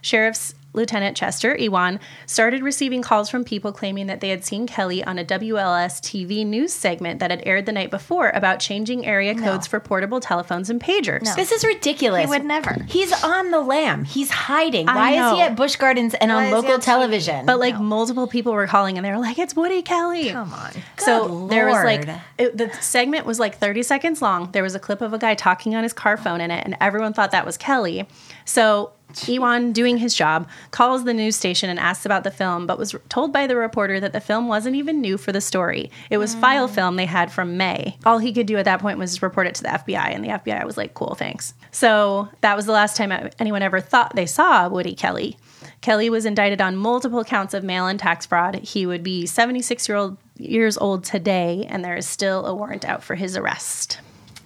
Sheriff's Lieutenant Chester Ewan started receiving calls from people claiming that they had seen Kelly on a WLS TV news segment that had aired the night before about changing area codes for portable telephones and pagers. This is ridiculous. He would never. He's on the lam. He's hiding. I Why is he at Busch Gardens and Why on local television? But like multiple people were calling and they were like, "It's Woody Kelly." Come on. So Good there was like it, the segment was like 30 seconds long. There was a clip of a guy talking on his car phone in it, and everyone thought that was Kelly. So Ewan, doing his job, calls the news station and asks about the film, but was told by the reporter that the film wasn't even new for the story. It was file mm. film they had from May. All he could do at that point was report it to the FBI, and the FBI was like, "Cool, thanks." So that was the last time anyone ever thought they saw Woody Kelly. Kelly was indicted on multiple counts of mail-in tax fraud. He would be 76 year old years old today, and there is still a warrant out for his arrest.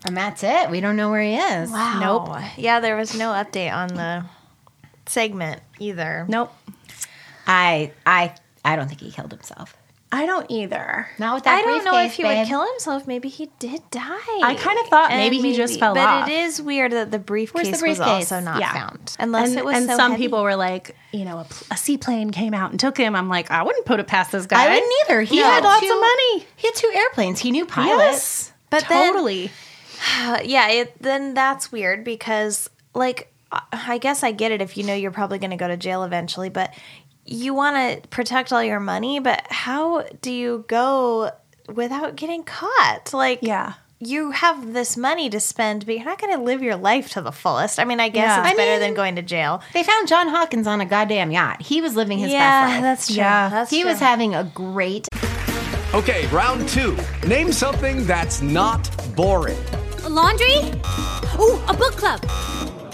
and that's it. We don't know where he is. Wow. Nope. Yeah, there was no update on the segment either. Nope. I I I don't think he killed himself. I don't either. Not with that I don't know if he babe. would kill himself. Maybe he did die. I kind of thought And maybe he just fell but off. it is weird that the briefcase, was briefcase? also not Yeah. found. Unless and, it was and so some heavy. people were like, you know, a, a seaplane came out and took him. I'm like, I wouldn't put it past this guy. I wouldn't either. He He had had lots two- of money. He had two airplanes. He knew pilots. Yes, But then- totally. yeah, it, then that's weird because, like, I- I guess I get it if you know you're probably going to go to jail eventually, but you want to protect all your money. But how do you go without getting caught? Like, yeah. You have this money to spend, but you're not going to live your life to the fullest. I mean, I guess Yeah. it's I better mean, than going to jail. They found John Hawkins on a goddamn yacht. He was living his Yeah, best life. that's true. Yeah. That's he true. was having a great. Okay, round two. Name something that's not boring. laundry? Ooh, a book club.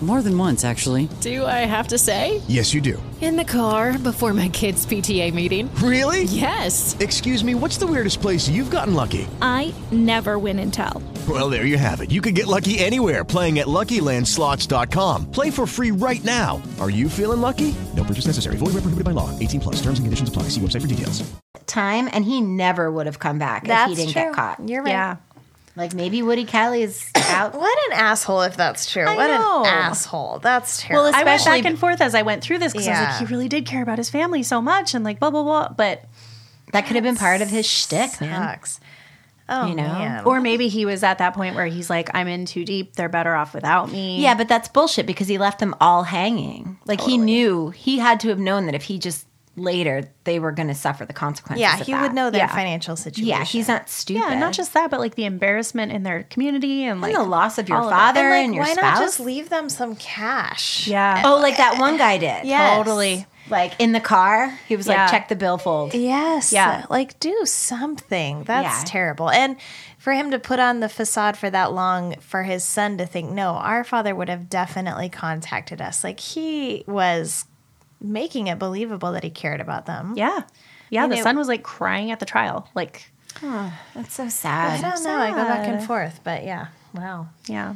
More than once, actually. Do I have to say? Yes, you do. In the car before my kids' PTA meeting. Really? Yes. Excuse me, what's the weirdest place you've gotten lucky? I never win and tell. Well, there you have it. You can get lucky anywhere playing at LuckyLandSlots.com. Play for free right now. Are you feeling lucky? No purchase necessary. Void where prohibited by law. 18 plus. Terms and conditions apply. See website for details. Time and he never would have come back That's if he didn't true. get caught. You're right. Yeah. Like maybe Woody Kelly is out. What an asshole if that's true. I what know. an asshole. That's terrible. Well, I went back and forth as I went through this because I was like, he really did care about his family so much and like blah blah blah. But that could have been part of his shtick, man. Sucks. Oh, You know? man. or maybe he was at that point where he's like, I'm in too deep. They're better off without me. Yeah, but that's bullshit because he left them all hanging. Like he knew he had to have known that if he just later they were going to suffer the consequences. yeah, he would know their Yeah. financial situation. Yeah, he's not stupid. Yeah, not just that, but like the embarrassment in their community and like and the loss of your all of father and, like, and your why spouse. not just leave them some cash? Yeah. oh, like that one guy did. Yes. Totally. Like in the car, he was Yeah. like, "Check the billfold." Yes. Yeah. Like do something. That's Yeah. terrible. And for him to put on the facade for that long for his son to think, no, our father would have definitely contacted us. Like he was making it believable that he cared about them. Yeah. Yeah. And the it- son was like crying at the trial. Like, oh, That's so sad. I don't know. I go back and forth, but yeah. Wow. yeah.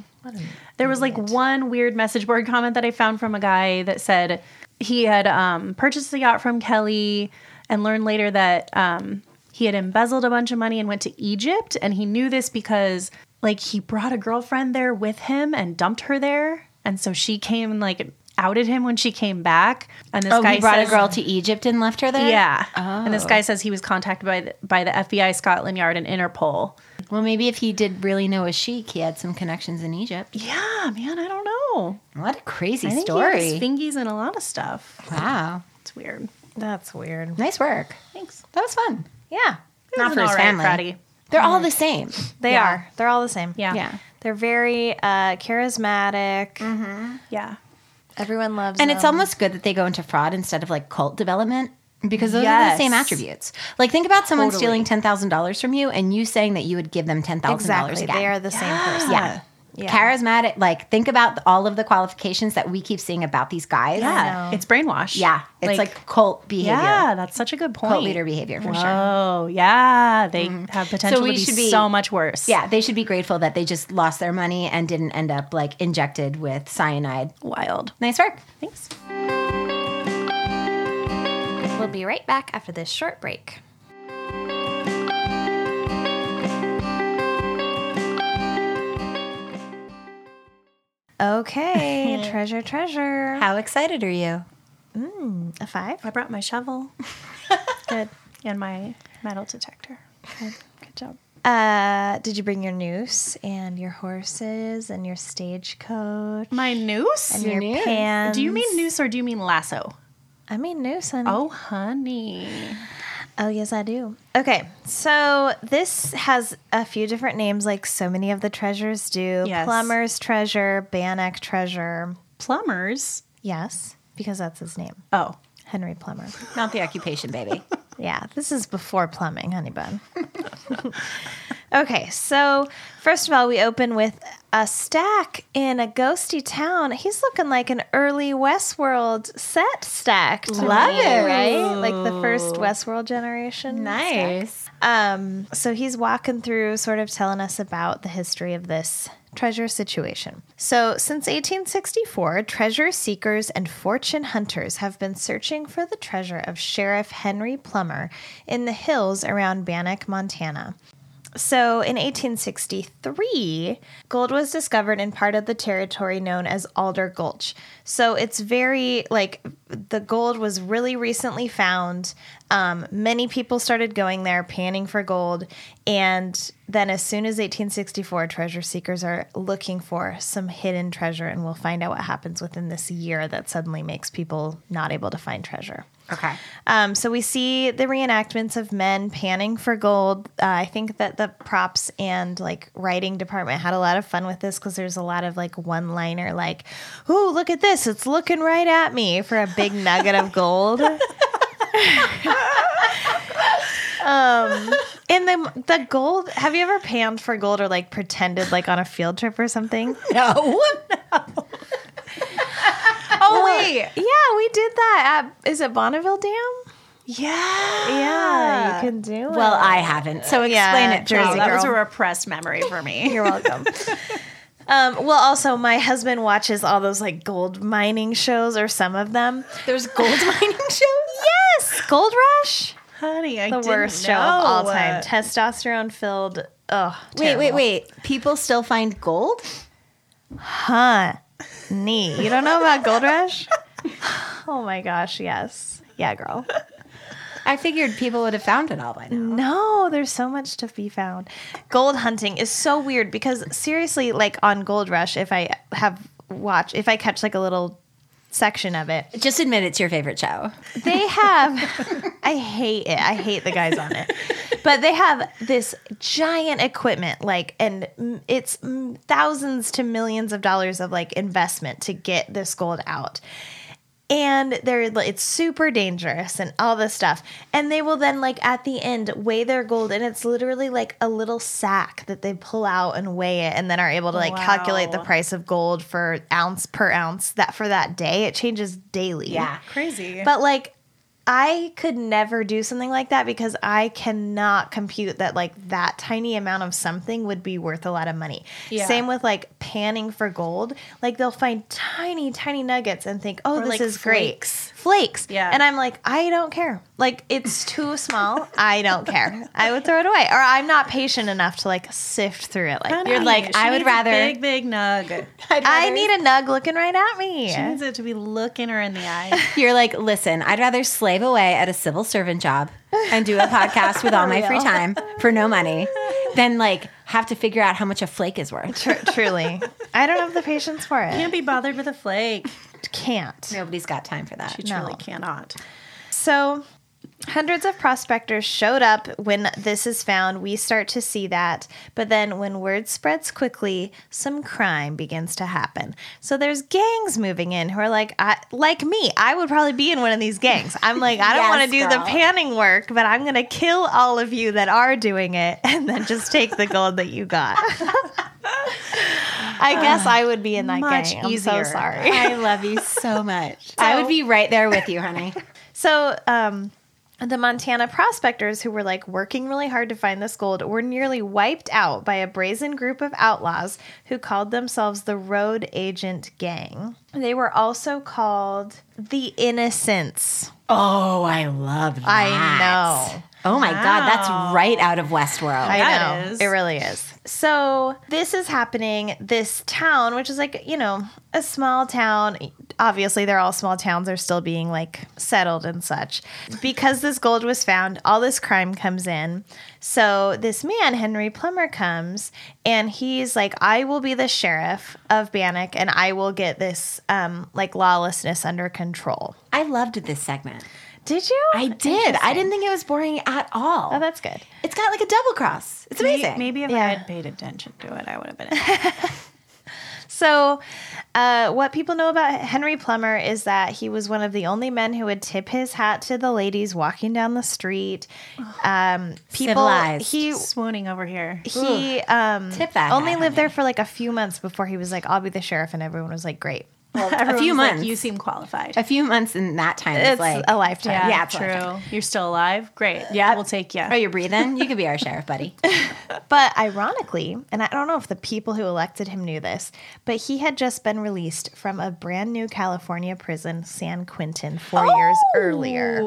There was like one weird message board comment that I found from a guy that said he had um, purchased the yacht from Kelly and learned later that um, he had embezzled a bunch of money and went to Egypt. And he knew this because like he brought a girlfriend there with him and dumped her there. And so she came and like outed him when she came back. And this oh, guy he brought says, a girl to Egypt and left her there. Yeah. And this Oh. guy says he was contacted by the, by the FBI, Scotland Yard, and Interpol. Well, maybe if he did really know a sheik, he had some connections in Egypt. Yeah, man, I don't know. What a crazy I story. he fingies in a lot of stuff. wow. It's weird. That's weird. Nice work. Thanks. That was fun. Yeah. Not for his right family. They're all the same. They Yeah. are. They're all the same. Yeah. Yeah. They're very uh, charismatic. Mm-hmm. Yeah. Everyone loves And it's almost good that they go into fraud instead of like cult development because those are the same attributes. Like think about someone Totally. stealing ten thousand dollars from you and you saying that you would give them ten thousand dollars exactly. again. They are the same person. yeah. Yeah. charismatic. Like, think about all of the qualifications that we keep seeing about these guys. Yeah, it's brainwash. Yeah, it's like, cult behavior. Yeah, that's such a good point. Cult leader behavior for sure. Oh, yeah, they mm-hmm. have potential So we to be, should be- so much worse. Yeah, they should be grateful that they just lost their money and didn't end up like injected with cyanide. Wild. Nice work. Thanks. We'll be right back after this short break. Okay, treasure, treasure. How excited are you? Mm, a five. I brought my shovel. Good. And my metal detector. Good, Good job. Uh, did you bring your noose and your horses and your stagecoach? My noose? and Your noose? pans. Do you mean noose or do you mean lasso? I mean noose, honey. Oh, honey. Oh, yes, I do. Okay, so this has a few different names, like so many of the treasures do. Yes. Plumber's treasure, Bannack treasure. Plumbers? Yes, because that's his name. Oh. Henry Plummer. Not the occupation, baby. Yeah, this is before plumbing, honey bun. okay, so first of all, we open with a stack in a ghosty town. He's looking like an early Westworld set stack. Love me, it. right? Like the first Westworld generation. Nice. Um, so he's walking through, sort of telling us about the history of this treasure situation. So, since 1864, treasure seekers and fortune hunters have been searching for the treasure of Sheriff Henry Plummer in the hills around Bannack, Montana. So in 1863, gold was discovered in part of the territory known as Alder Gulch. So it's very like the gold was really recently found. Um, many people started going there panning for gold. And then, as soon as 1864, treasure seekers are looking for some hidden treasure. And we'll find out what happens within this year that suddenly makes people not able to find treasure. Okay. Um, so we see the reenactments of men panning for gold. Uh, I think that the props and like writing department had a lot of fun with this because there's a lot of like one liner, like, "Ooh, look at this! It's looking right at me" for a big nugget of gold. um, and the the gold. Have you ever panned for gold or like pretended like on a field trip or something? No. Oh wait, yeah, we did that. At, is it Bonneville Dam? Yeah. Yeah, you can do it. Well, I haven't. So explain Yeah, it, Jersey Jersey that was a repressed memory for me. You're welcome. Um, well, also, my husband watches all those like gold mining shows, or some of them. There's gold mining shows. Yes, Gold Rush, Honey, I the didn't worst show of all time. Testosterone filled. Ugh. Wait, wait, wait. People still find gold? Huh? Neat. You don't know about Gold Rush? oh my gosh, yes. Yeah, girl. I figured people would have found it all by now. No, there's so much to be found. Gold hunting is so weird because seriously, like on Gold Rush, if I have watch, if I catch like a little section of it, Just admit it's your favorite show. they have. I hate it. I hate the guys on it, but they have this giant equipment, like, and it's thousands to millions of dollars of like investment to get this gold out and they're it's super dangerous and all this stuff and they will then like at the end weigh their gold and it's literally like a little sack that they pull out and weigh it and then are able to like calculate the price of gold for ounce per ounce that for that day it changes daily Yeah. Crazy. but like I could never do something like that because I cannot compute that like that tiny amount of something would be worth a lot of money. Yeah. Same with like panning for gold. Like they'll find tiny, tiny nuggets and think, oh, Or, this like, is flakes. great. Flakes. Yeah. And I'm like, I don't care. Like it's too small. I don't care. I would throw it away. Or I'm not patient enough to like sift through it like You're like, I would rather- big, big nug. I need a nug looking right at me. She needs it to be looking her in the eye. You're like, listen, I'd rather slave away at a civil servant job and do a podcast with all my free time for no money than like have to figure out how much a flake is worth. Tr- truly. I don't have the patience for it. Can't be bothered with a flake. Can't. Nobody's got time for that. She truly cannot. So, hundreds of prospectors showed up when this is found. We start to see that. But then, when word spreads quickly, some crime begins to happen. So, there's gangs moving in who are like, I, like me, I would probably be in one of these gangs. I'm like, I don't Yes, want to do the panning work, but I'm going to kill all of you that are doing it and then just take the gold that you got. I guess I would be in that Much gang. I'm easier. so sorry. I love you so much. I would be right there with you, honey. So, um, the Montana prospectors who were like working really hard to find this gold were nearly wiped out by a brazen group of outlaws who called themselves the Road Agent Gang. They were also called the Innocents. Oh, I love that. I know. Oh my God, that's right out of Westworld. I know. It really is. So this is happening. This town, which is like, you know, a small town. Obviously, they're all small towns. They're still being like settled and such. Because this gold was found, all this crime comes in. So this man, Henry Plummer, comes and he's like, I will be the sheriff of Bannack and I will get this um like lawlessness under control. I loved this segment. Did you? I did. I didn't think it was boring at all. Oh, that's good. It's got like a double cross. It's amazing. Maybe if I had paid attention to it, I would have been. So, uh, what people know about Henry Plummer is that he was one of the only men who would tip his hat to the ladies walking down the street. Um, people, Civilized. he swooning over here. he um, Tip that only hat, lived there for like a few months before he was like, "I'll be the sheriff," and everyone was like, "Great." a Everyone's few like, months. you seem qualified. a few months in that time It's is like a lifetime. Yeah, Yeah, true. lifetime. You're still alive. Great. Yeah, we'll take you. Are you breathing? You could be our sheriff, buddy. But ironically, and I don't know if the people who elected him knew this, but he had just been released from a brand new California prison, San Quentin, four years oh! earlier.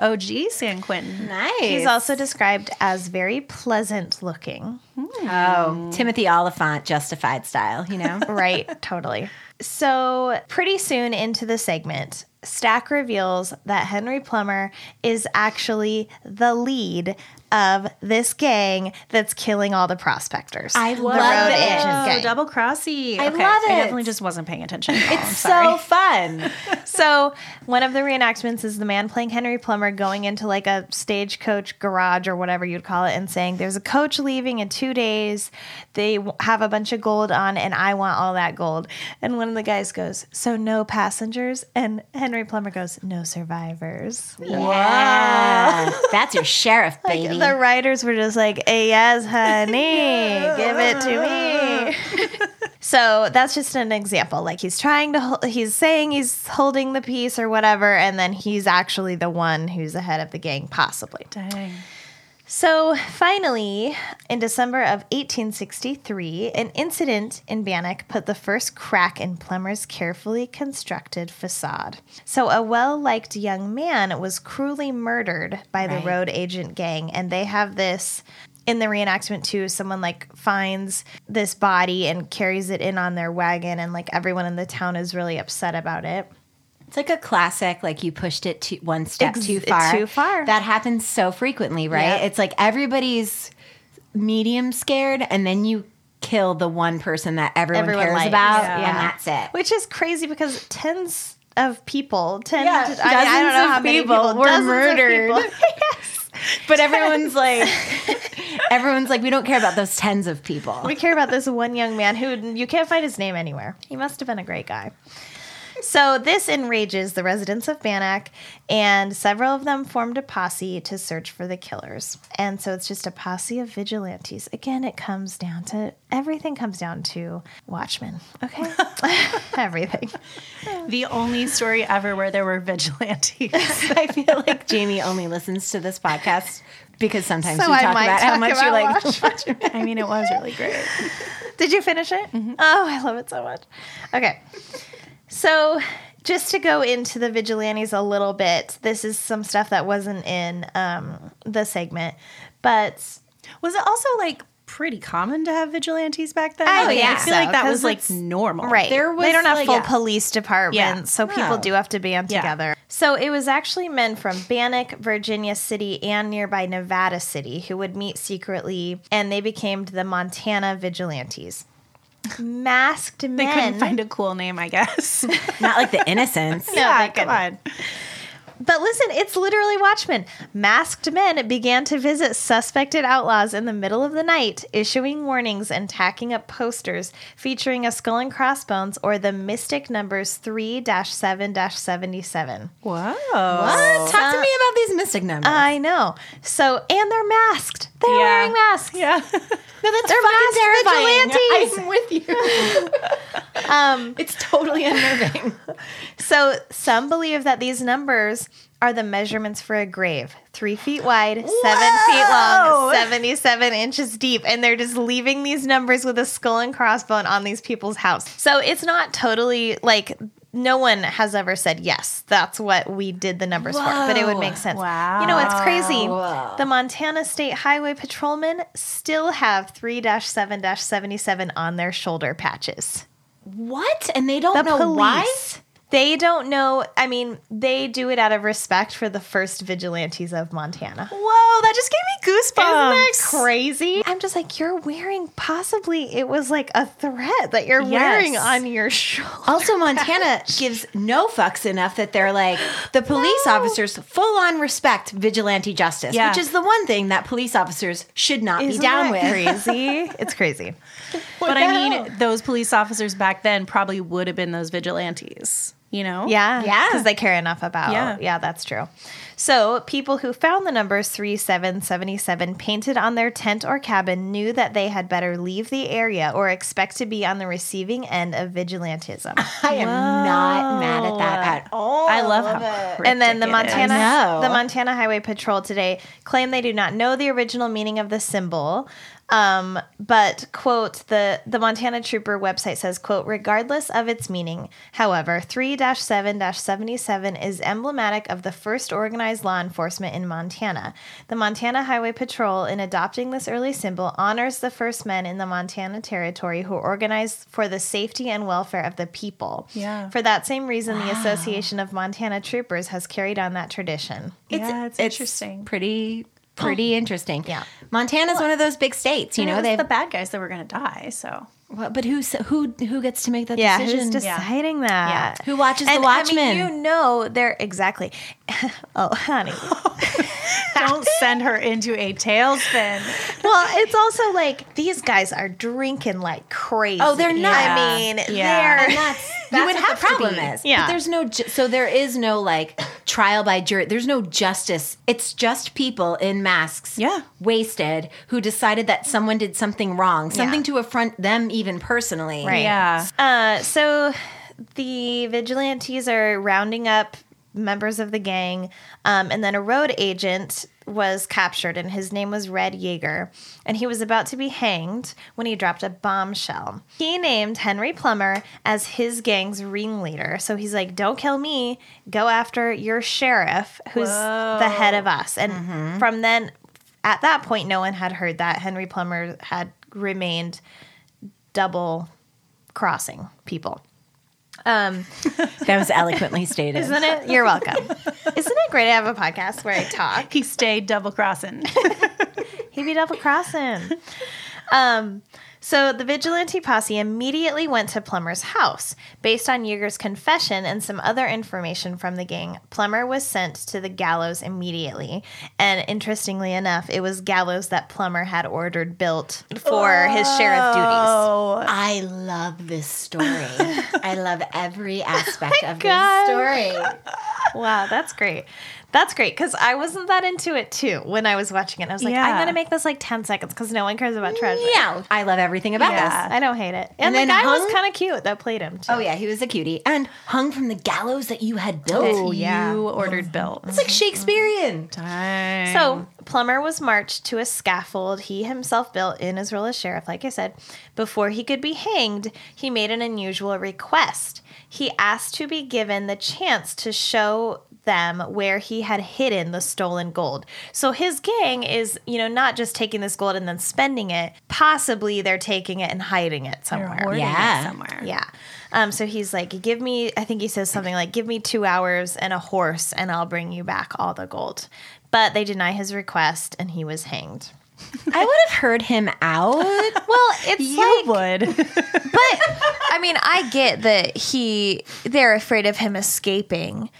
OG San Quentin. Nice. He's also described as very pleasant looking. Oh Timothy Olyphant justified style. You know. right, totally. So, pretty soon into the segment, Stack reveals that Henry Plummer is actually the lead of this gang that's killing all the prospectors. I love the love road it. agent gang. double crossy. I okay. love I it. definitely just wasn't paying attention. at. I'm It's sorry. so fun. So, one of the reenactments is the man playing Henry Plummer going into like a stagecoach garage or whatever you'd call it and saying, There's a coach leaving in two days. They have a bunch of gold on, and I want all that gold. And one of the guys goes, So, no passengers? And Henry Plummer goes, No survivors. Yeah. That's your sheriff, baby. The writers were just like, hey, yes, honey, give it to me. so that's just an example. Like he's trying to, he's saying he's holding the peace or whatever, and then he's actually the one who's the head of the gang, possibly. Dang. So finally, in December of 1863, an incident in Bannack put the first crack in Plummer's carefully constructed facade. So a well-liked young man was cruelly murdered by the Right. road agent gang, and they have this in the reenactment too. Someone like finds this body and carries it in on their wagon, and like everyone in the town is really upset about it. It's like a classic, like you pushed it to one step Ex- too far. too far. That happens so frequently, right? Yeah. It's like everybody's medium scared, and then you kill the one person that everyone, Everyone cares likes. about, Yeah. and that's it. Which is crazy because tens of people, tens, Yeah, to, I, mean, I don't know how many people people were murdered. yes. But everyone's like, everyone's like, we don't care about those tens of people. We care about this one young man who you can't find his name anywhere. He must have been a great guy. So this enrages the residents of Bannack, and several of them formed a posse to search for the killers. And so it's just a posse of vigilantes. Again, it comes down to everything comes down to Watchmen. Okay, everything. The only story ever where there were vigilantes. I feel like Jamie only listens to this podcast because sometimes So you talk about how talk much you like Watchmen. I mean, it was really great. Did you finish it? Mm-hmm. Oh, I love it so much. Okay. So, just to go into the vigilantes a little bit, this is some stuff that wasn't in um, the segment, but Was it also like pretty common to have vigilantes back then? I I feel so, like that was like normal. Right. There was, they don't have like, full yeah. police departments, Yeah. so people do have to band Yeah. together. So it was actually men from Bannack, Virginia City, and nearby Nevada City who would meet secretly, and they became the Montana Vigilantes. Masked men. They men. couldn't find a cool name, I guess. Not like the innocents. No, yeah, come on. But listen, it's literally Watchmen. Masked men began to visit suspected outlaws in the middle of the night, issuing warnings and tacking up posters featuring a skull and crossbones or the mystic numbers 3 7 77. Whoa. What? Talk to me about these mystic numbers. I know. So, and they're masked. They're Yeah. wearing masks. Yeah. No, that's They're fucking terrifying. vigilantes. I'm with you. Um, it's totally unnerving. So some believe that these numbers are the measurements for a grave. Three feet wide, seven feet long, 77 inches deep. And they're just leaving these numbers with a skull and crossbone on these people's house. So it's not totally like no one has ever said, yes, that's what we did the numbers for, but it would make sense. Wow. You know, it's crazy. Wow. The Montana State Highway Patrolmen still have 3 7 77 on their shoulder patches. What? And they don't know why? They don't know. I mean, they do it out of respect for the first vigilantes of Montana. Whoa, that just gave me goosebumps. Isn't that crazy? I'm just like, you're wearing possibly it was like a threat that you're Yes. wearing on your shoulder. Also, Montana gives no fucks enough that they're like, the police officers full on respect vigilante justice, Yeah. which is the one thing that police officers should not be Isn't down that with. crazy? it's crazy. but I mean, hell? those police officers back then probably would have been those vigilantes. You know? Yeah. Yeah. Because they care enough about. Yeah. Yeah. that's true. So people who found the numbers 3777 painted on their tent or cabin knew that they had better leave the area or expect to be on the receiving end of vigilantism. I am not mad at that at all. I love how and then the cryptic it is. Montana the Montana Highway Patrol today claim they do not know the original meaning of the symbol. Um, but quote the the Montana Trooper website says quote regardless of its meaning, however, 3-7-77 is emblematic of the first organized law enforcement in Montana. The Montana Highway Patrol in adopting this early symbol honors the first men in the Montana territory who organized for the safety and welfare of the people. Yeah. For that same reason, the Association of Montana Troopers has carried on that tradition. yeah, it's, interesting. Pretty, pretty oh, interesting. Yeah. Montana's one of those big states, you know. They've the bad guys that were going to die. So Well, but who's who? Who gets to make that Yeah, decision? who's deciding that? Who watches the Watchmen? I mean, you know, they're exactly. oh, honey. don't send her into a tailspin. well, it's also like these guys are drinking like crazy. Oh, they're not. I mean, Yeah. they're. and that's, That's you would have the to problem be. is. Yeah. But there's no ju- so there is no like trial by jury. There's no justice. It's just people in masks, Yeah. wasted, who decided that someone did something wrong, something to affront them even personally. Right. Yeah. Uh, so the vigilantes are rounding up members of the gang, um, and then a road agent was captured, and his name was Red Yeager, and he was about to be hanged when he dropped a bombshell. He named Henry Plummer as his gang's ringleader, so he's like, "Don't kill me, go after your sheriff, who's the head of us." And from then, at that point, no one had heard that Henry Plummer had remained double crossing people. Um, That was eloquently stated. isn't it? You're welcome. Isn't it great to have a podcast where I talk? He stayed double crossing. He'd be double crossing. Um, so the vigilante posse immediately went to Plummer's house. Based on Yeager's confession and some other information from the gang, Plummer was sent to the gallows immediately. And interestingly enough, it was gallows that Plummer had ordered built for his sheriff duties. I love this story. I love every aspect of God. this story. Wow, that's great. That's great because I wasn't that into it too when I was watching it. I was like, Yeah. I'm gonna make this like 10 seconds because no one cares about treasure. Yeah, I love everything about Yeah, this. I don't hate it. And, And the then guy was kind of cute that played him too. Oh yeah, he was a cutie and hung from the gallows that you had built. Oh, yeah. You ordered mm-hmm. built. It's like mm-hmm. Shakespearean. Time. So Plummer was marched to a scaffold he himself built in his role as sheriff, like I said. Before he could be hanged, he made an unusual request. He asked to be given the chance to show them where he had hidden the stolen gold. So his gang is, you know, not just taking this gold and then spending it. Possibly they're taking it and hiding it somewhere. hoarding it Yeah. somewhere. Yeah. Um, so he's like, give me, I think he says something like, give me two hours and a horse and I'll bring you back all the gold. But they deny his request and he was hanged. I would have heard him out. Well, it's You like, would. but I mean, I get that he, they're afraid of him escaping.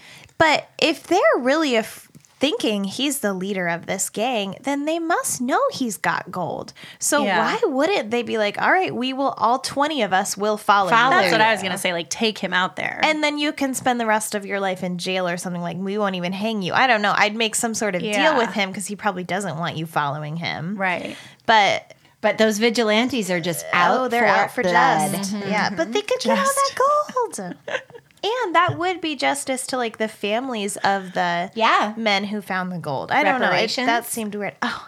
But if they're really, af- thinking he's the leader of this gang, then they must know he's got gold. So Yeah. why wouldn't they be like, all right, we will, all 20 of us will follow, you. That's what I was gonna say. Like, take him out there. And then you can spend the rest of your life in jail or something like we won't even hang you. I don't know. I'd make some sort of Yeah. deal with him because he probably doesn't want you following him. Right. But But those vigilantes are just out. oh, they're for out for blood. just. Mm-hmm. Yeah, but they could get all that gold. And that would be justice to like the families of the yeah men who found the gold. I don't know. It, that seemed weird. Oh,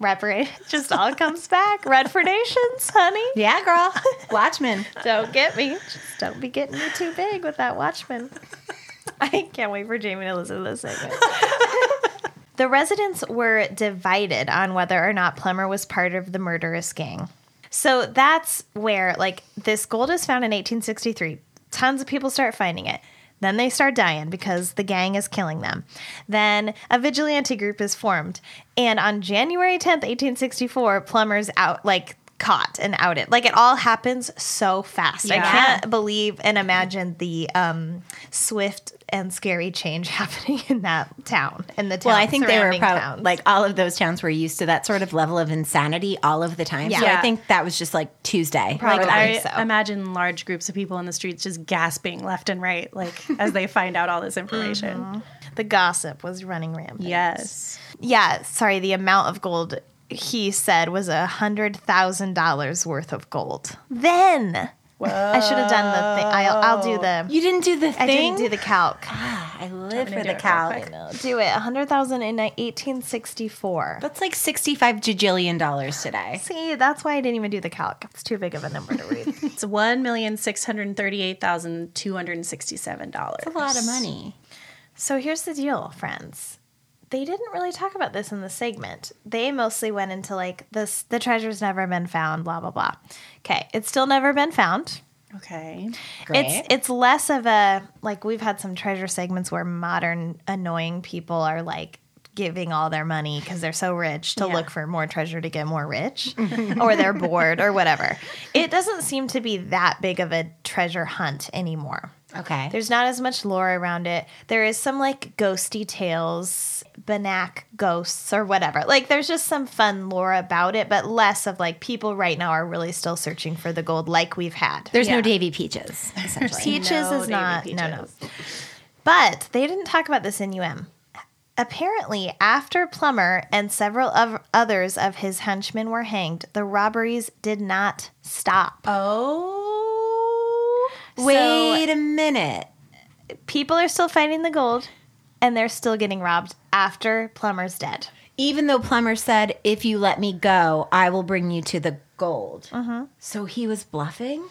reparations just all comes back. Redfordations, honey. Yeah, girl. Watchmen. don't get me. Just don't be getting me too big with that Watchman. I can't wait for Jamie to listen to this segment. the residents were divided on whether or not Plummer was part of the murderous gang. So that's where, like, this gold is found in 1863. Tons of people start finding it. Then they start dying because the gang is killing them. Then a vigilante group is formed. And on January 10th, 1864, Plummer's out, like, caught and outed. Like, it all happens so fast. I can't believe and imagine the um, swift and scary change happening in that town, in the town. Well, I think they were surrounding probably towns. like all of those towns were used to that sort of level of insanity all of the time. So Yeah. I think that was just like Tuesday. Like, for I them. imagine large groups of people in the streets just gasping left and right, like as they find out all this information. Mhm. The gossip was running rampant. Yes. Yeah, sorry, the amount of gold he said was a hundred thousand dollars worth of gold. Then I should have done the thing. I'll, I'll do the. You didn't do the thing. I didn't do the calc. Ah, I live for the do it real calc. Do it. A hundred thousand in eighteen sixty four. That's like sixty-five jajillion dollars today. See, that's why I didn't even do the calc. It's too big of a number to read. It's one million six hundred thirty-eight thousand two hundred sixty-seven dollars. That's a lot of money. So here's the deal, friends. They didn't really talk about this in the segment. They mostly went into like this the treasure's never been found, blah blah blah. Okay, it's still never been found. Okay. Great. It's it's less of a like we've had some treasure segments where modern annoying people are like giving all their money because they're so rich to Yeah. look for more treasure to get more rich or they're bored or whatever. It doesn't seem to be that big of a treasure hunt anymore. Okay. There's not as much lore around it. There is some like ghosty tales, Bannack ghosts or whatever. Like there's just some fun lore about it, but less of like people right now are really still searching for the gold like we've had. There's Yeah. no Davy Peaches. Essentially. Peaches No is Davy not no no. But they didn't talk about this in UM. Apparently, after Plummer and several of others of his henchmen were hanged, the robberies did not stop. Oh. Wait a minute. People are still finding the gold and they're still getting robbed after Plummer's dead. Even though Plummer said, "If you let me go, I will bring you to the gold." Mm-hmm. So he was bluffing.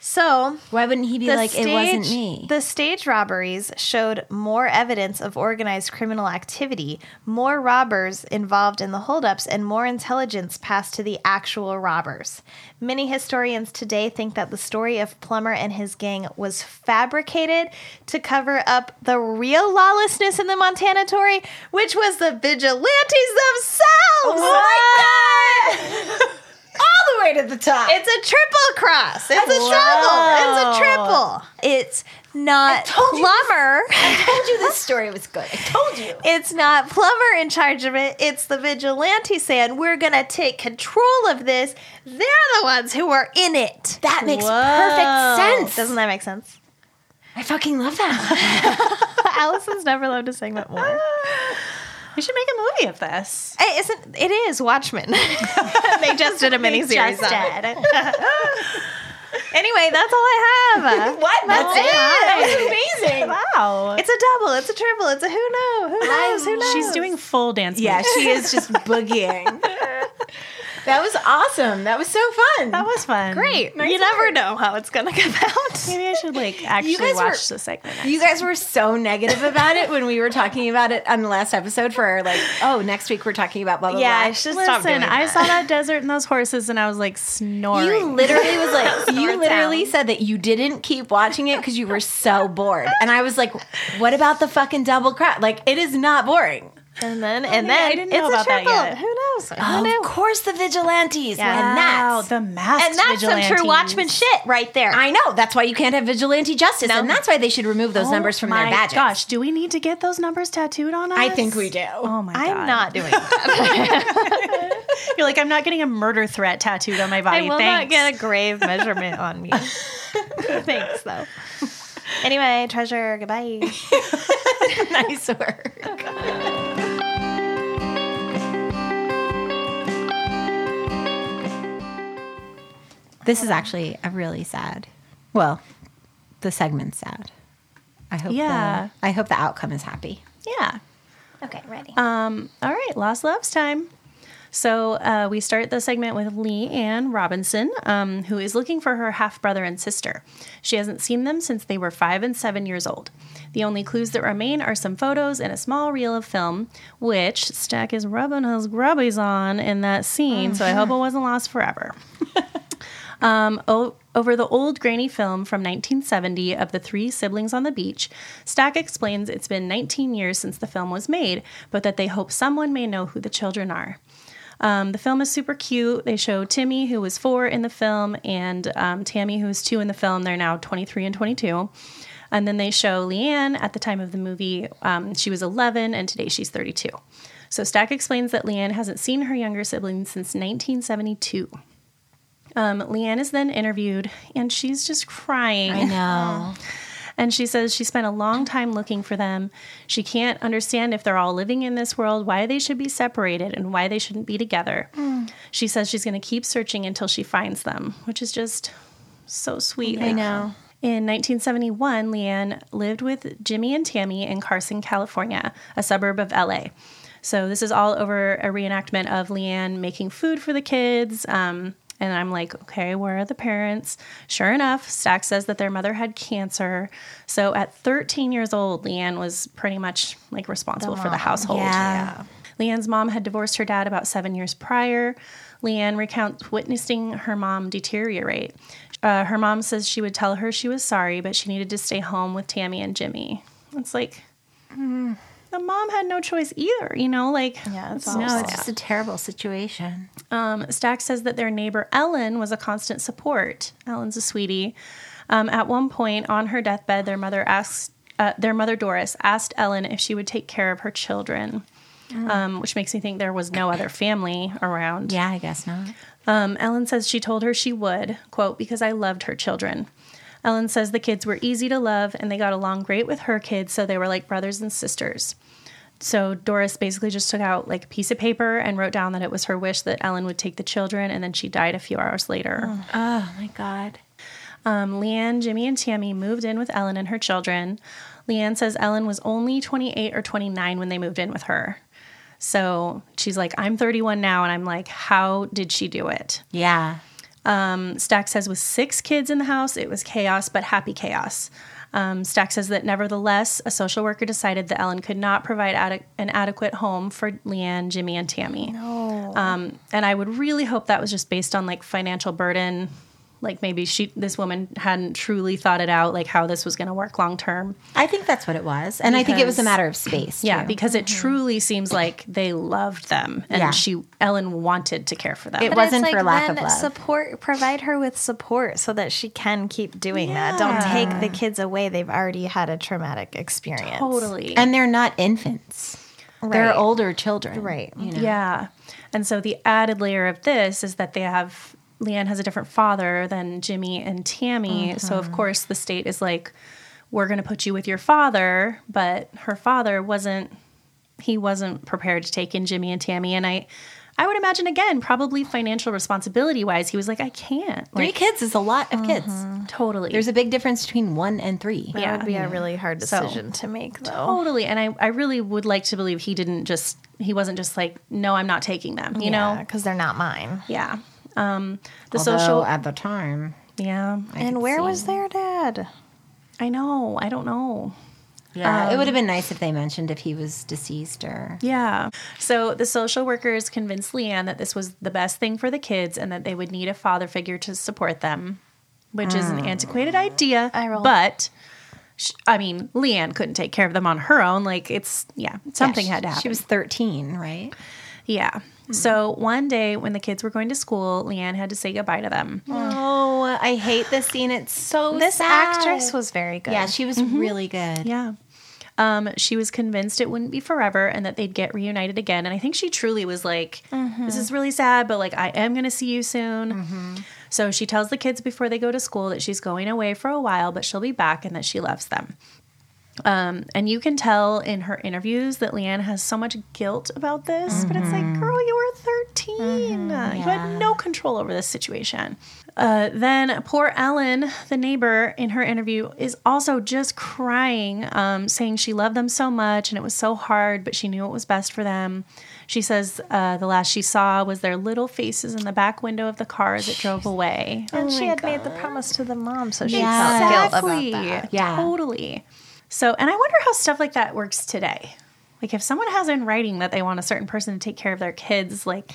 So Why wouldn't he be like, "It wasn't me"? The stage robberies showed more evidence of organized criminal activity, more robbers involved in the holdups, and more intelligence passed to the actual robbers. Many historians today think that the story of Plummer and his gang was fabricated to cover up the real lawlessness in the Montana Territory, which was the vigilantes themselves. Oh my God! All the way to the top. It's a triple cross. It's a triple. It's a triple. It's not Plummer. I told you this story was good. I told you. It's not plumber in charge of it. It's the vigilante saying, we're going to take control of this. They're the ones who are in it. That makes Whoa. perfect sense. Doesn't that make sense? I fucking love that. Allison's never loved a segment more. We should make a movie of this. It isn't. It is Watchmen. they just did a miniseries on it. anyway, that's all I have. what? That's it. That was amazing. Wow. It's a double. It's a triple. It's a who knows? Who knows? Who knows? She's doing full dance Yeah, moves. she is just boogieing. That was awesome. That was so fun. That was fun. great. Nice you never know how it's gonna come out. Maybe I should like actually guys were- watch the segment. Next You guys were so negative about it when we were talking about it on the last episode for like, oh, next week we're talking about blah blah Yeah, blah. I should stop Listen, doing I that. saw that desert and those horses, and I was like snoring. You literally was like, you literally town. said that you didn't keep watching it because you were so bored. And I was like, what about the fucking double crap? Like, it is not boring. And then Oh, and man, I then didn't it's know a about that triple. yet. Who knows? knows? Who knew? Of course, the vigilantes. Yeah. And Wow, that's the masked and that's some true vigilantes. Watchmen shit right there. I know. That's why you can't have vigilante justice, and that's why they should remove those Oh numbers from my their badges. Gosh, do we need to get those numbers tattooed on us? I think we do. Oh my god. I'm not doing that. You're like, I'm not getting a murder threat tattooed on my body. I will Thanks. not get a grave measurement on me. Thanks, though. Anyway, treasure, goodbye. nice work. This is actually a really sad. Well, the segment's sad. I hope. Yeah. The, I hope the outcome is happy. Yeah. Okay, ready. Um, all right, Lost Loves time. So uh, we start the segment with Lee Ann Robinson, um, who is looking for her half brother and sister. She hasn't seen them since they were five and seven years old. The only clues that remain are some photos and a small reel of film, which Stack is rubbing his grubbies on in that scene. So I hope it wasn't lost forever. Um, o- over the old grainy film from 1970 of the three siblings on the beach, Stack explains it's been 19 years since the film was made, but that they hope someone may know who the children are. Um, the film is super cute. They show Timmy, who was four in the film, and um, Tammy, who was two in the film. They're now 23 and 22. And then they show Leanne at the time of the movie. Um, she was 11, and today she's 32. So Stack explains that Leanne hasn't seen her younger siblings since 1972. Um, Leanne is then interviewed, and she's just crying. I know. And she says she spent a long time looking for them. She can't understand if they're all living in this world, why they should be separated, and why they shouldn't be together. She says she's going to keep searching until she finds them, which is just so sweet. I know. In 1971, Leanne lived with Jimmy and Tammy in Carson, California, a suburb of LA. So this is all over a reenactment of Leanne making food for the kids. Um, and I'm like, okay, where are the parents? Sure enough, Stack says that their mother had cancer. So at 13 years old, Leanne was pretty much like responsible for the household. Yeah. Leanne's mom had divorced her dad about seven years prior. Leanne recounts witnessing her mom deteriorate. Uh, her mom says she would tell her she was sorry, but she needed to stay home with Tammy and Jimmy. It's like, the mom had no choice either, you know? Like, Yeah, it's it's No, sad. it's just a terrible situation. um, Stack says that their neighbor Ellen was a constant support. Ellen's a sweetie. Um, at one point on her deathbed, their mother asked, uh, their mother Doris asked Ellen if she would take care of her children, um, which makes me think there was no other family around. Yeah, I guess not. Um, Ellen says she told her she would, quote, because I loved her children. Ellen says the kids were easy to love and they got along great with her kids, so they were like brothers and sisters. So Doris basically just took out like a piece of paper and wrote down that it was her wish that Ellen would take the children, and then she died a few hours later. Oh my god. Um, Leanne, Jimmy, and Tammy moved in with Ellen and her children. Leanne says Ellen was only 28 or 29 when they moved in with her. So she's like, I'm 31 now, and I'm like, how did she do it? Yeah. Um, Stack says with six kids in the house, it was chaos, but happy chaos. Um, Stack says that nevertheless, a social worker decided that Ellen could not provide ade- an adequate home for Leanne, Jimmy, and Tammy. No. Um, and I would really hope that was just based on like financial burden. Like maybe she, this woman hadn't truly thought it out, like how this was going to work long term. I think that's what it was. And I think it was a matter of space. Yeah, too. because it mm-hmm. truly seems like they loved them, and Yeah. she Ellen wanted to care for them. It But wasn't it's for lack then of love. Support, provide her with support so that she can keep doing that. Don't take the kids away. They've already had a traumatic experience. totally. and they're not infants. They're older children. Right. You know? Yeah. And so the added layer of this is that they have Leanne has a different father than Jimmy and Tammy. So Mm-hmm. of course the state is like, we're going to put you with your father, but her father wasn't he wasn't prepared to take in Jimmy and Tammy and I I would imagine again, probably financial responsibility wise, he was like, I can't. Three kids is a lot of kids. totally. There's a big difference between one and three. That Yeah. would be a really hard So- decision to make, though. Totally. And I, I really would like to believe he didn't just, he wasn't just like, no, I'm not taking them, you know? because they're not mine. Yeah. Um, the Although social. at the time. yeah. and where was their dad? I know. I don't know. Yeah. it Um, would have been nice if they mentioned if he was deceased or Yeah. So the social workers convinced Leanne that this was the best thing for the kids and that they would need a father figure to support them, which is an antiquated idea. But, sh- I mean, Leanne couldn't take care of them on her own. Like, it's, yeah, something Yeah, had to happen. She was 13, right? Yeah. So one day when the kids were going to school, Leanne had to say goodbye to them. Mm. Oh, I hate this scene. It's so This sad. actress was very good. Yeah, she was mm-hmm. really good. Yeah. Um, she was convinced it wouldn't be forever and that they'd get reunited again. And I think she truly was like, mm-hmm. this is really sad, but like, I am going to see you soon. Mm-hmm. So she tells the kids before they go to school that she's going away for a while, but she'll be back and that she loves them. Um, and you can tell in her interviews that Leanne has so much guilt about this, but it's like, girl, you were 13. Uh, You had no control over this situation. Uh, then poor Ellen, the neighbor, in her interview, is also just crying, um, saying she loved them so much and it was so hard, but she knew it was best for them. She says uh, the last she saw was their little faces in the back window of the car as it drove away. And Oh she had made the promise to the mom, so she Exactly. felt guilt about that. Yeah. Totally. So, and I wonder how stuff like that works today. Like, if someone has in writing that they want a certain person to take care of their kids, like,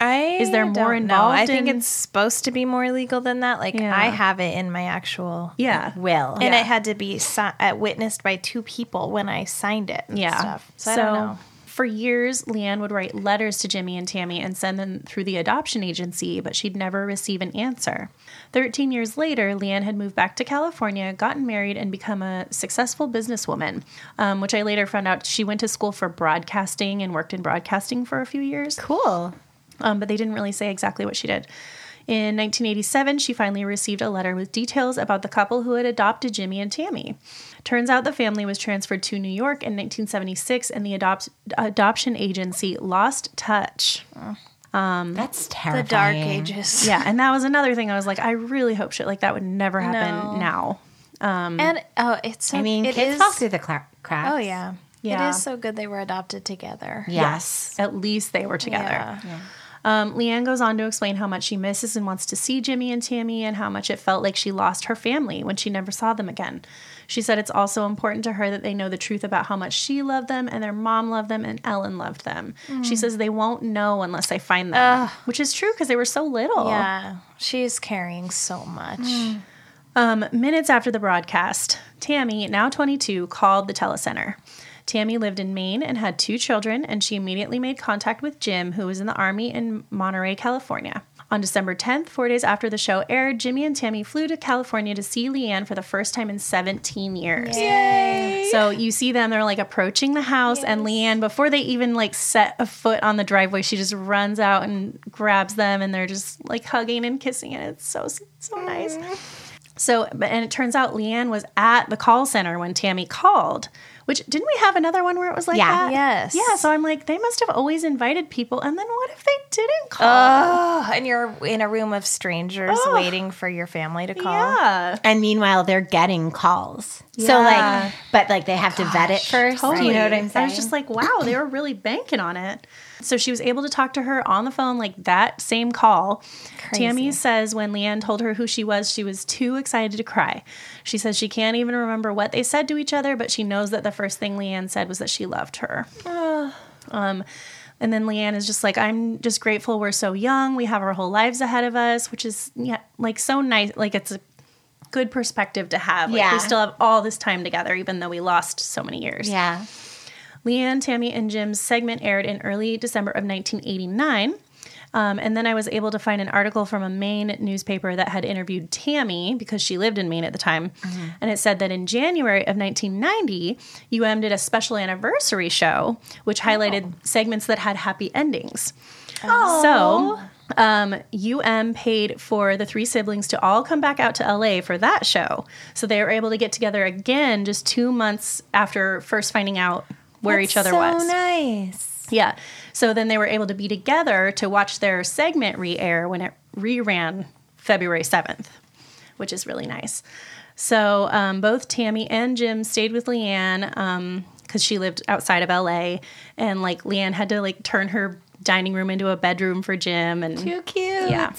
I Is there more don't know. I think in- it's supposed to be more legal than that. Like Yeah. I have it in my actual yeah, Will. and it had to be si- uh, witnessed by two people when I signed it. and yeah. stuff. So, I don't know. for years, Leanne would write letters to Jimmy and Tammy and send them through the adoption agency, but she'd never receive an answer. 13 years later, Leanne had moved back to California, gotten married, and become a successful businesswoman, um, which I later found out she went to school for broadcasting and worked in broadcasting for a few years. Cool. um, but they didn't really say exactly what she did. In 1987, she finally received a letter with details about the couple who had adopted Jimmy and Tammy. Turns out the family was transferred to New York in 1976, and the adopt- adoption agency lost touch. Um, That's terrible. The dark ages. yeah, and that was another thing. I was like, I really hope shit like that would never happen No. now. Um, And oh, it's so, I mean, it kids is- fall through the cla- cracks. Oh yeah. Yeah. It is so good they were adopted together. Yes, at least they were together. Yeah. Um, Leanne goes on to explain how much she misses and wants to see Jimmy and Tammy and how much it felt like she lost her family when she never saw them again. She said it's also important to her that they know the truth about how much she loved them and their mom loved them and Ellen loved them. She Mm. says they won't know unless they find them, which is true because they were so little. Yeah. She's carrying so much. Um, minutes after the broadcast, Tammy, now 22, called the telecenter. Tammy lived in Maine and had two children, and she immediately made contact with Jim, who was in the Army in Monterey, California. On December 10th, four days after the show aired, Jimmy and Tammy flew to California to see Leanne for the first time in 17 years. Yay. So you see them, they're like approaching the house, and Leanne, before they even like set a foot on the driveway, she just runs out and grabs them, and they're just like hugging and kissing, and it's so, so nice. So, and it turns out Leanne was at the call center when Tammy called. Which didn't we have another one where it was like Yeah. that? Yes. Yeah. So I'm like, they must have always invited people, and then what if they didn't call? Oh, and you're in a room of strangers Ugh. waiting for your family to call. yeah. And meanwhile, they're getting calls. So like, but like they have to vet it first. Do you know what I'm saying? I was just like, wow, they were really banking on it. So she was able to talk to her on the phone like that same call. Tammy says when Leanne told her who she was, she was too excited to cry. She says she can't even remember what they said to each other, but she knows that the first thing Leanne said was that she loved her. Um, and then Leanne is just like, I'm just grateful we're so young. We have our whole lives ahead of us, which is yeah, like so nice. Like it's a good perspective to have. Like Yeah. we still have all this time together, even though we lost so many years. yeah. Leanne, Tammy, and Jim's segment aired in early December of 1989. Um, and then I was able to find an article from a Maine newspaper that had interviewed Tammy because she lived in Maine at the time. And it said that in January of 1990, UM did a special anniversary show, which highlighted segments that had happy endings. So um, UM paid for the three siblings to all come back out to LA for that show. So they were able to get together again just two months after first finding out where That's each other so was. nice. Yeah. So then they were able to be together to watch their segment re air when it reran February 7th, which is really nice. So um, both Tammy and Jim stayed with Leanne because she lived outside of LA. And like Leanne had to like turn her dining room into a bedroom for Jim. And Too cute. Yeah.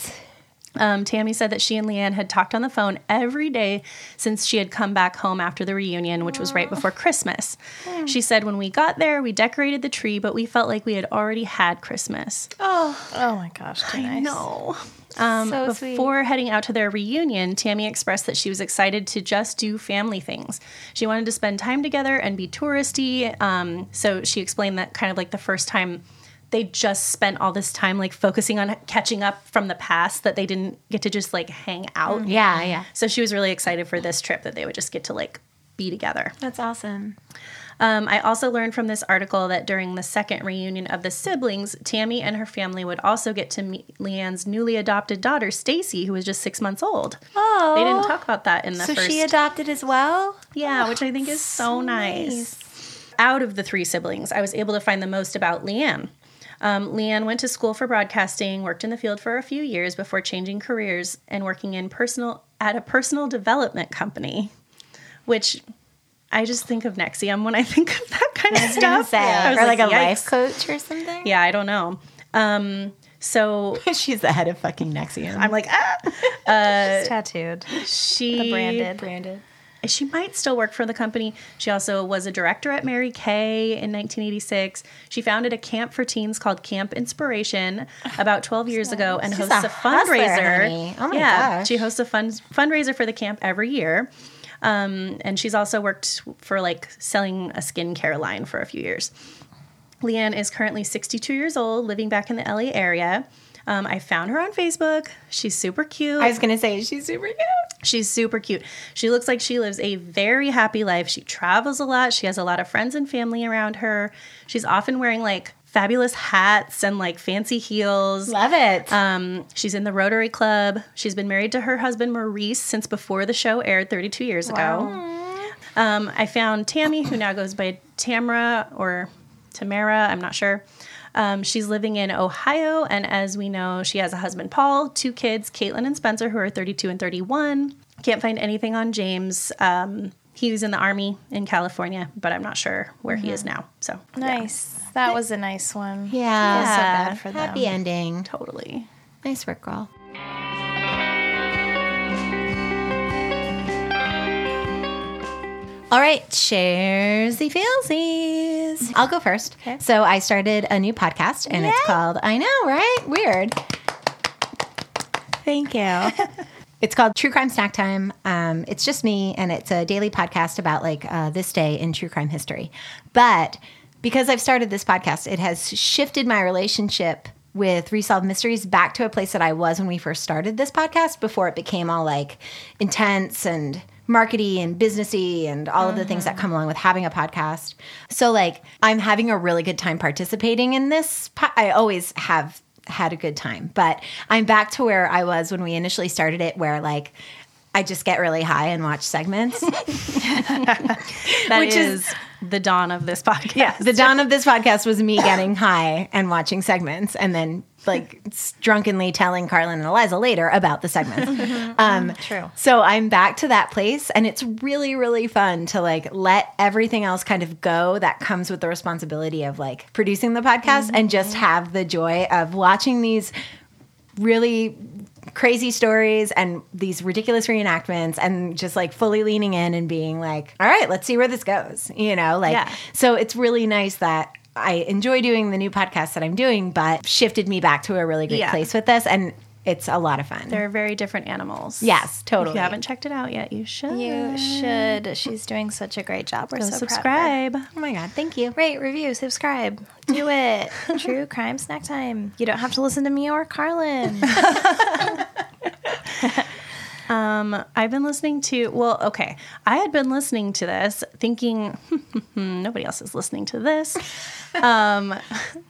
Um, Tammy said that she and Leanne had talked on the phone every day since she had come back home after the reunion, which was right before Christmas. She said, When we got there, we decorated the tree, but we felt like we had already had Christmas. Oh, oh my gosh, too nice. know. Um, So sweet. before heading out to their reunion, Tammy expressed that she was excited to just do family things. She wanted to spend time together and be touristy. Um, so she explained that kind of like the first time they just spent all this time like focusing on catching up from the past that they didn't get to just like hang out. Yeah, yeah. So she was really excited for this trip that they would just get to like be together. That's awesome. Um, I also learned from this article that during the second reunion of the siblings, Tammy and her family would also get to meet Leanne's newly adopted daughter, Stacy, who was just six months old. Oh, They didn't talk about that in the so first. she adopted as well. Yeah, which I think is so nice. Out of the three siblings, I was able to find the most about Leanne. Um, Leanne went to school for broadcasting, worked in the field for a few years before changing careers and working in personal at a personal development company, which I just think of NXIVM when I think of that kind of I was gonna stuff. say, I was or like a "Yikes." life coach or something. Yeah, I don't know. Um, so she's the head of fucking NXIVM. I'm like, ah. Uh, tattooed. She The branded. branded. She might still work for the company. She also was a director at Mary Kay in 1986. She founded a camp for teens called Camp Inspiration about 12 years ago and hosts a a, fundraiser. honey. Oh my yeah, gosh. she hosts a fund fundraiser for the camp every year. Um, and she's also worked for like selling a skincare line for a few years. Leanne is currently 62 years old, living back in the LA area. Um, I found her on Facebook. She's super cute. I was gonna say she's super cute. She's super cute. She looks like she lives a very happy life. She travels a lot. She has a lot of friends and family around her. She's often wearing like fabulous hats and like fancy heels. Love it. Um, she's in the Rotary Club. She's been married to her husband Maurice since before the show aired 32 years ago. Um, I found Tammy, who now goes by Tamara or Tamara, I'm not sure. Um, she's living in Ohio, and as we know, she has a husband, Paul, two kids, Caitlin and Spencer, who are 32 and 31. Can't find anything on James. Um, he was in the army in California, but I'm not sure where he is now. So Nice. That was a nice one. Yeah. Feel so bad for them. Happy ending. Totally. Nice work, girl. All right, sharesy feelsies. I'll go first. So I started a new podcast and it's called I know, right? Weird. Thank you. It's called True Crime Snack Time. Um, it's just me, and it's a daily podcast about like uh, this day in true crime history. But because I've started this podcast, it has shifted my relationship with Resolved Mysteries back to a place that I was when we first started this podcast before it became all like intense and markety and businessy and all of the things that mm-hmm. come along with having a podcast. So like I'm having a really good time participating in this. Po- I always have had a good time, but I'm back to where I was when we initially started it where like I just get really high and watch segments. That Which is, is- the dawn of this podcast. Yeah, the dawn of this podcast was me getting high and watching segments, and then like drunkenly telling Carlin and Eliza later about the segments. Mm-hmm. Um, mm-hmm. True. So I'm back to that place, and it's really, really fun to like let everything else kind of go that comes with the responsibility of like producing the podcast, and just mm-hmm. have the joy of watching these really crazy stories and these ridiculous reenactments and just like fully leaning in and being like all right let's see where this goes you know like Yeah. so it's really nice that i enjoy doing the new podcast that i'm doing but shifted me back to a really great Yeah. place with this and it's a lot of fun They're very different animals. Yes, totally. If you haven't checked it out yet, you should. You should. She's doing such a great job. We're Go so subscribe. Proud of her. oh my god thank you Rate, review, subscribe. Do it. True crime snack time. You don't have to listen to me or Carlin. Um, I've been listening to, well, okay. I had been listening to this thinking, nobody else is listening to this. Um,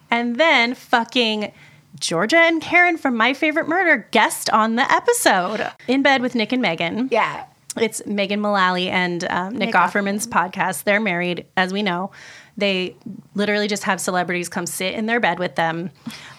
and then fucking Georgia and Karen from My Favorite Murder guest on the episode in bed with Nick and Megan. Yeah. It's Megan Mullally and um, Nick, Nick Offerman's podcast. They're married, as we know. They literally just have celebrities come sit in their bed with them.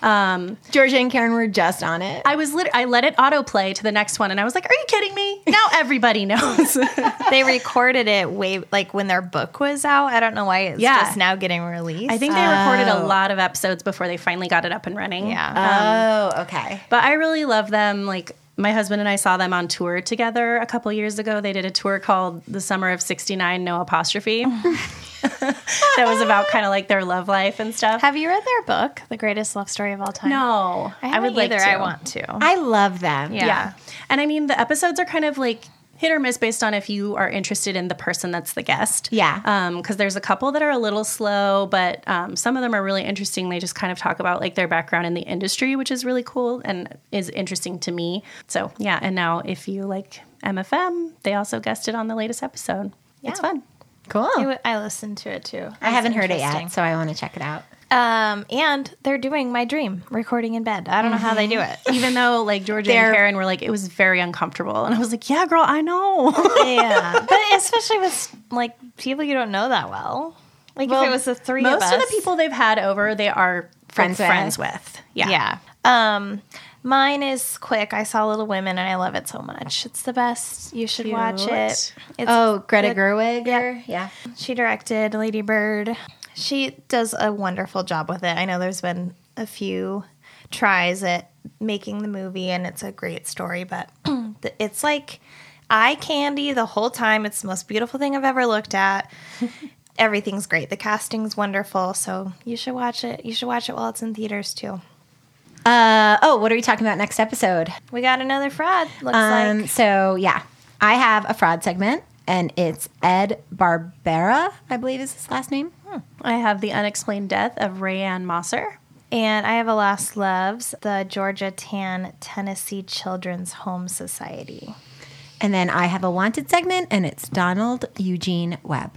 Um, georgia and karen were just on it I was lit- I let it autoplay to the next one, and I was like, "Are you kidding me?" Now everybody knows. they recorded it way like when their book was out. I don't know why it's Yeah. just now getting released. I think they recorded a Oh. lot of episodes before they finally got it up and running. Yeah. oh okay But I really love them. Like my husband and I saw them on tour together a couple years ago. They did a tour called The Summer of 69 No Apostrophe. that was about kind of like their love life and stuff. Have you read their book, The Greatest Love Story of All Time? No, I, would like either. to. I want to. i love them Yeah. Yeah. And I mean, the episodes are kind of like hit or miss based on if you are interested in the person that's the guest. Yeah. Because there's a couple that are a little slow, but um, some of them are really interesting. They just kind of talk about like their background in the industry, which is really cool and is interesting to me. So yeah. And now if you like MFM, they also guested on the latest episode. Yeah. It's fun. Cool. It wa- I listened to it too. I haven't heard it yet, so I want to check it out. Um, and they're doing my dream recording in bed. I don't know how they do it. Even though like Georgia and Karen were like, it was very uncomfortable. And I was like, yeah, girl, I know. yeah, but especially with like people you don't know that well. Like if it was the three most of of the people they've had over, they are Friends friends with. friends with. Yeah. Yeah. Um, mine is quick. I saw Little Women and I love it so much. It's the best. You should watch it. It's oh, Greta good- Gerwig? Or, yeah. She directed Lady Bird. She does a wonderful job with it. I know there's been a few tries at making the movie and it's a great story, but it's like eye candy the whole time. It's the most beautiful thing I've ever looked at. Everything's great. The casting's wonderful. So you should watch it. You should watch it while it's in theaters too. Uh, oh, what are we talking about next episode? We got another fraud. Looks um, like. So, yeah, I have a fraud segment, and it's Ed Barbera, I believe is his last name. Hmm. I have the unexplained death of Rayanne Mosser. And I have a Lost Loves, the Georgia Tann Tennessee Children's Home Society. And then I have a wanted segment, and it's Donald Eugene Webb.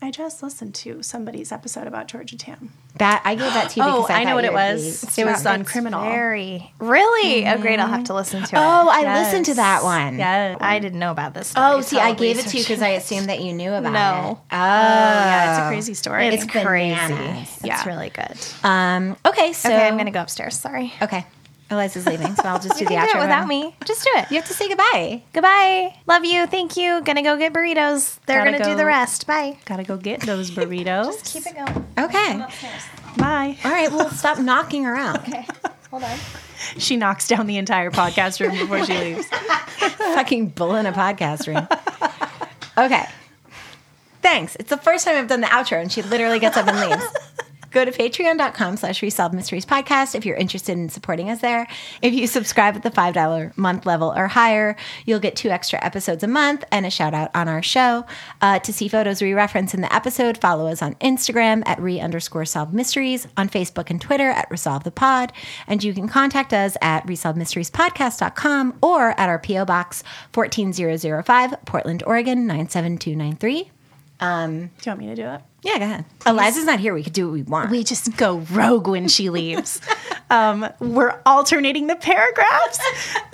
I just listened to somebody's episode about Georgia Tann. That I gave that to you Oh, because I, I know what it was. be- It was on Criminal. Very, really? Oh, great. I'll have to listen to it. Oh, I listened to that one. Yeah. I didn't know about this. Story, Oh, see, so I gave it to you because I assumed that you knew about No. it. No. Oh, yeah, it's a crazy story. It's, It's crazy. bananas. It's really good. Um, okay, so okay, I'm going to go upstairs. Sorry. Okay, Eliza's leaving, so I'll just do the outro do it without me. Just do it. You have to say goodbye. Goodbye. Love you. Thank you. Gonna go get burritos. They're Gotta gonna do the rest. Bye. Gotta go get those burritos. Keep it going. Okay. Bye. All right. Well, stop knocking around. Okay. Hold on. She knocks down the entire podcast room before she leaves. Fucking bull in a podcast room. Okay. Thanks. It's the first time I've done the outro, and she literally gets up and leaves. Go to patreon.com slash resolve mysteries podcast if you're interested in supporting us there. If you subscribe at the $5 month level or higher, you'll get two extra episodes a month and a shout out on our show. Uh, to see photos we reference in the episode, follow us on Instagram at re underscore solve mysteries, on Facebook and Twitter at resolve the pod. And you can contact us at resolvemysteriespodcast.com or at our P.O. Box 14005, Portland, Oregon 97293. Um, Do you want me to do it? Yeah, go ahead. Eliza's not here. We could do what we want. We just go rogue when she leaves. um, we're alternating the paragraphs.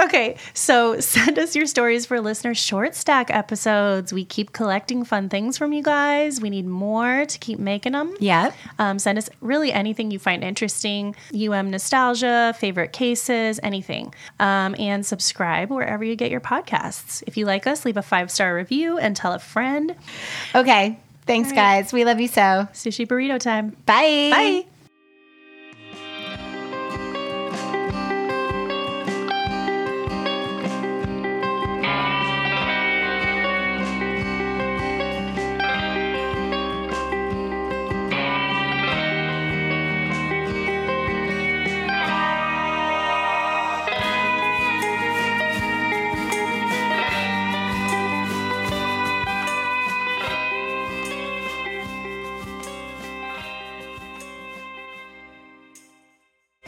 Okay, so send us your stories for listener short stack episodes. We keep collecting fun things from you guys. We need more to keep making them. Yeah. Um, send us really anything you find interesting, UM nostalgia, favorite cases, anything. Um, and subscribe wherever you get your podcasts. If you like us, leave a five star review and tell a friend. Okay. Thanks, guys. We love you so. Sushi burrito time. Bye. Bye.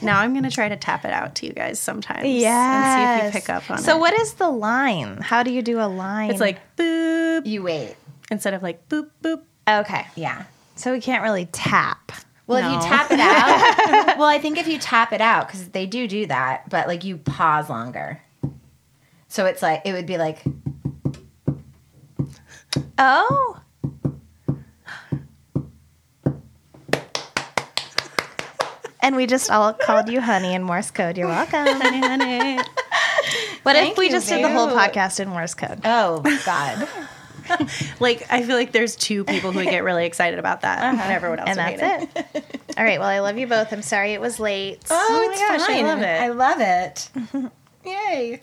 Now I'm gonna try to tap it out to you guys sometimes. Yeah. And see if you pick up on it. So what is the line? How do you do a line? It's like boop You wait. instead of like boop boop. okay. Yeah. So we can't really tap. Well, if you tap it out, well, I think if you tap it out, because they do do that, but like you pause longer. So it's like, it would be like, Oh. And we just all called you honey in Morse code. You're welcome. honey, honey. What if we just did the whole podcast in Morse code? oh, God. Like I feel like there's two people who would get really excited about that, uh-huh. and everyone else and that's it. it. All right. Well, I love you both. I'm sorry it was late. Oh, oh my it's gosh, I love it. I love it. Yay.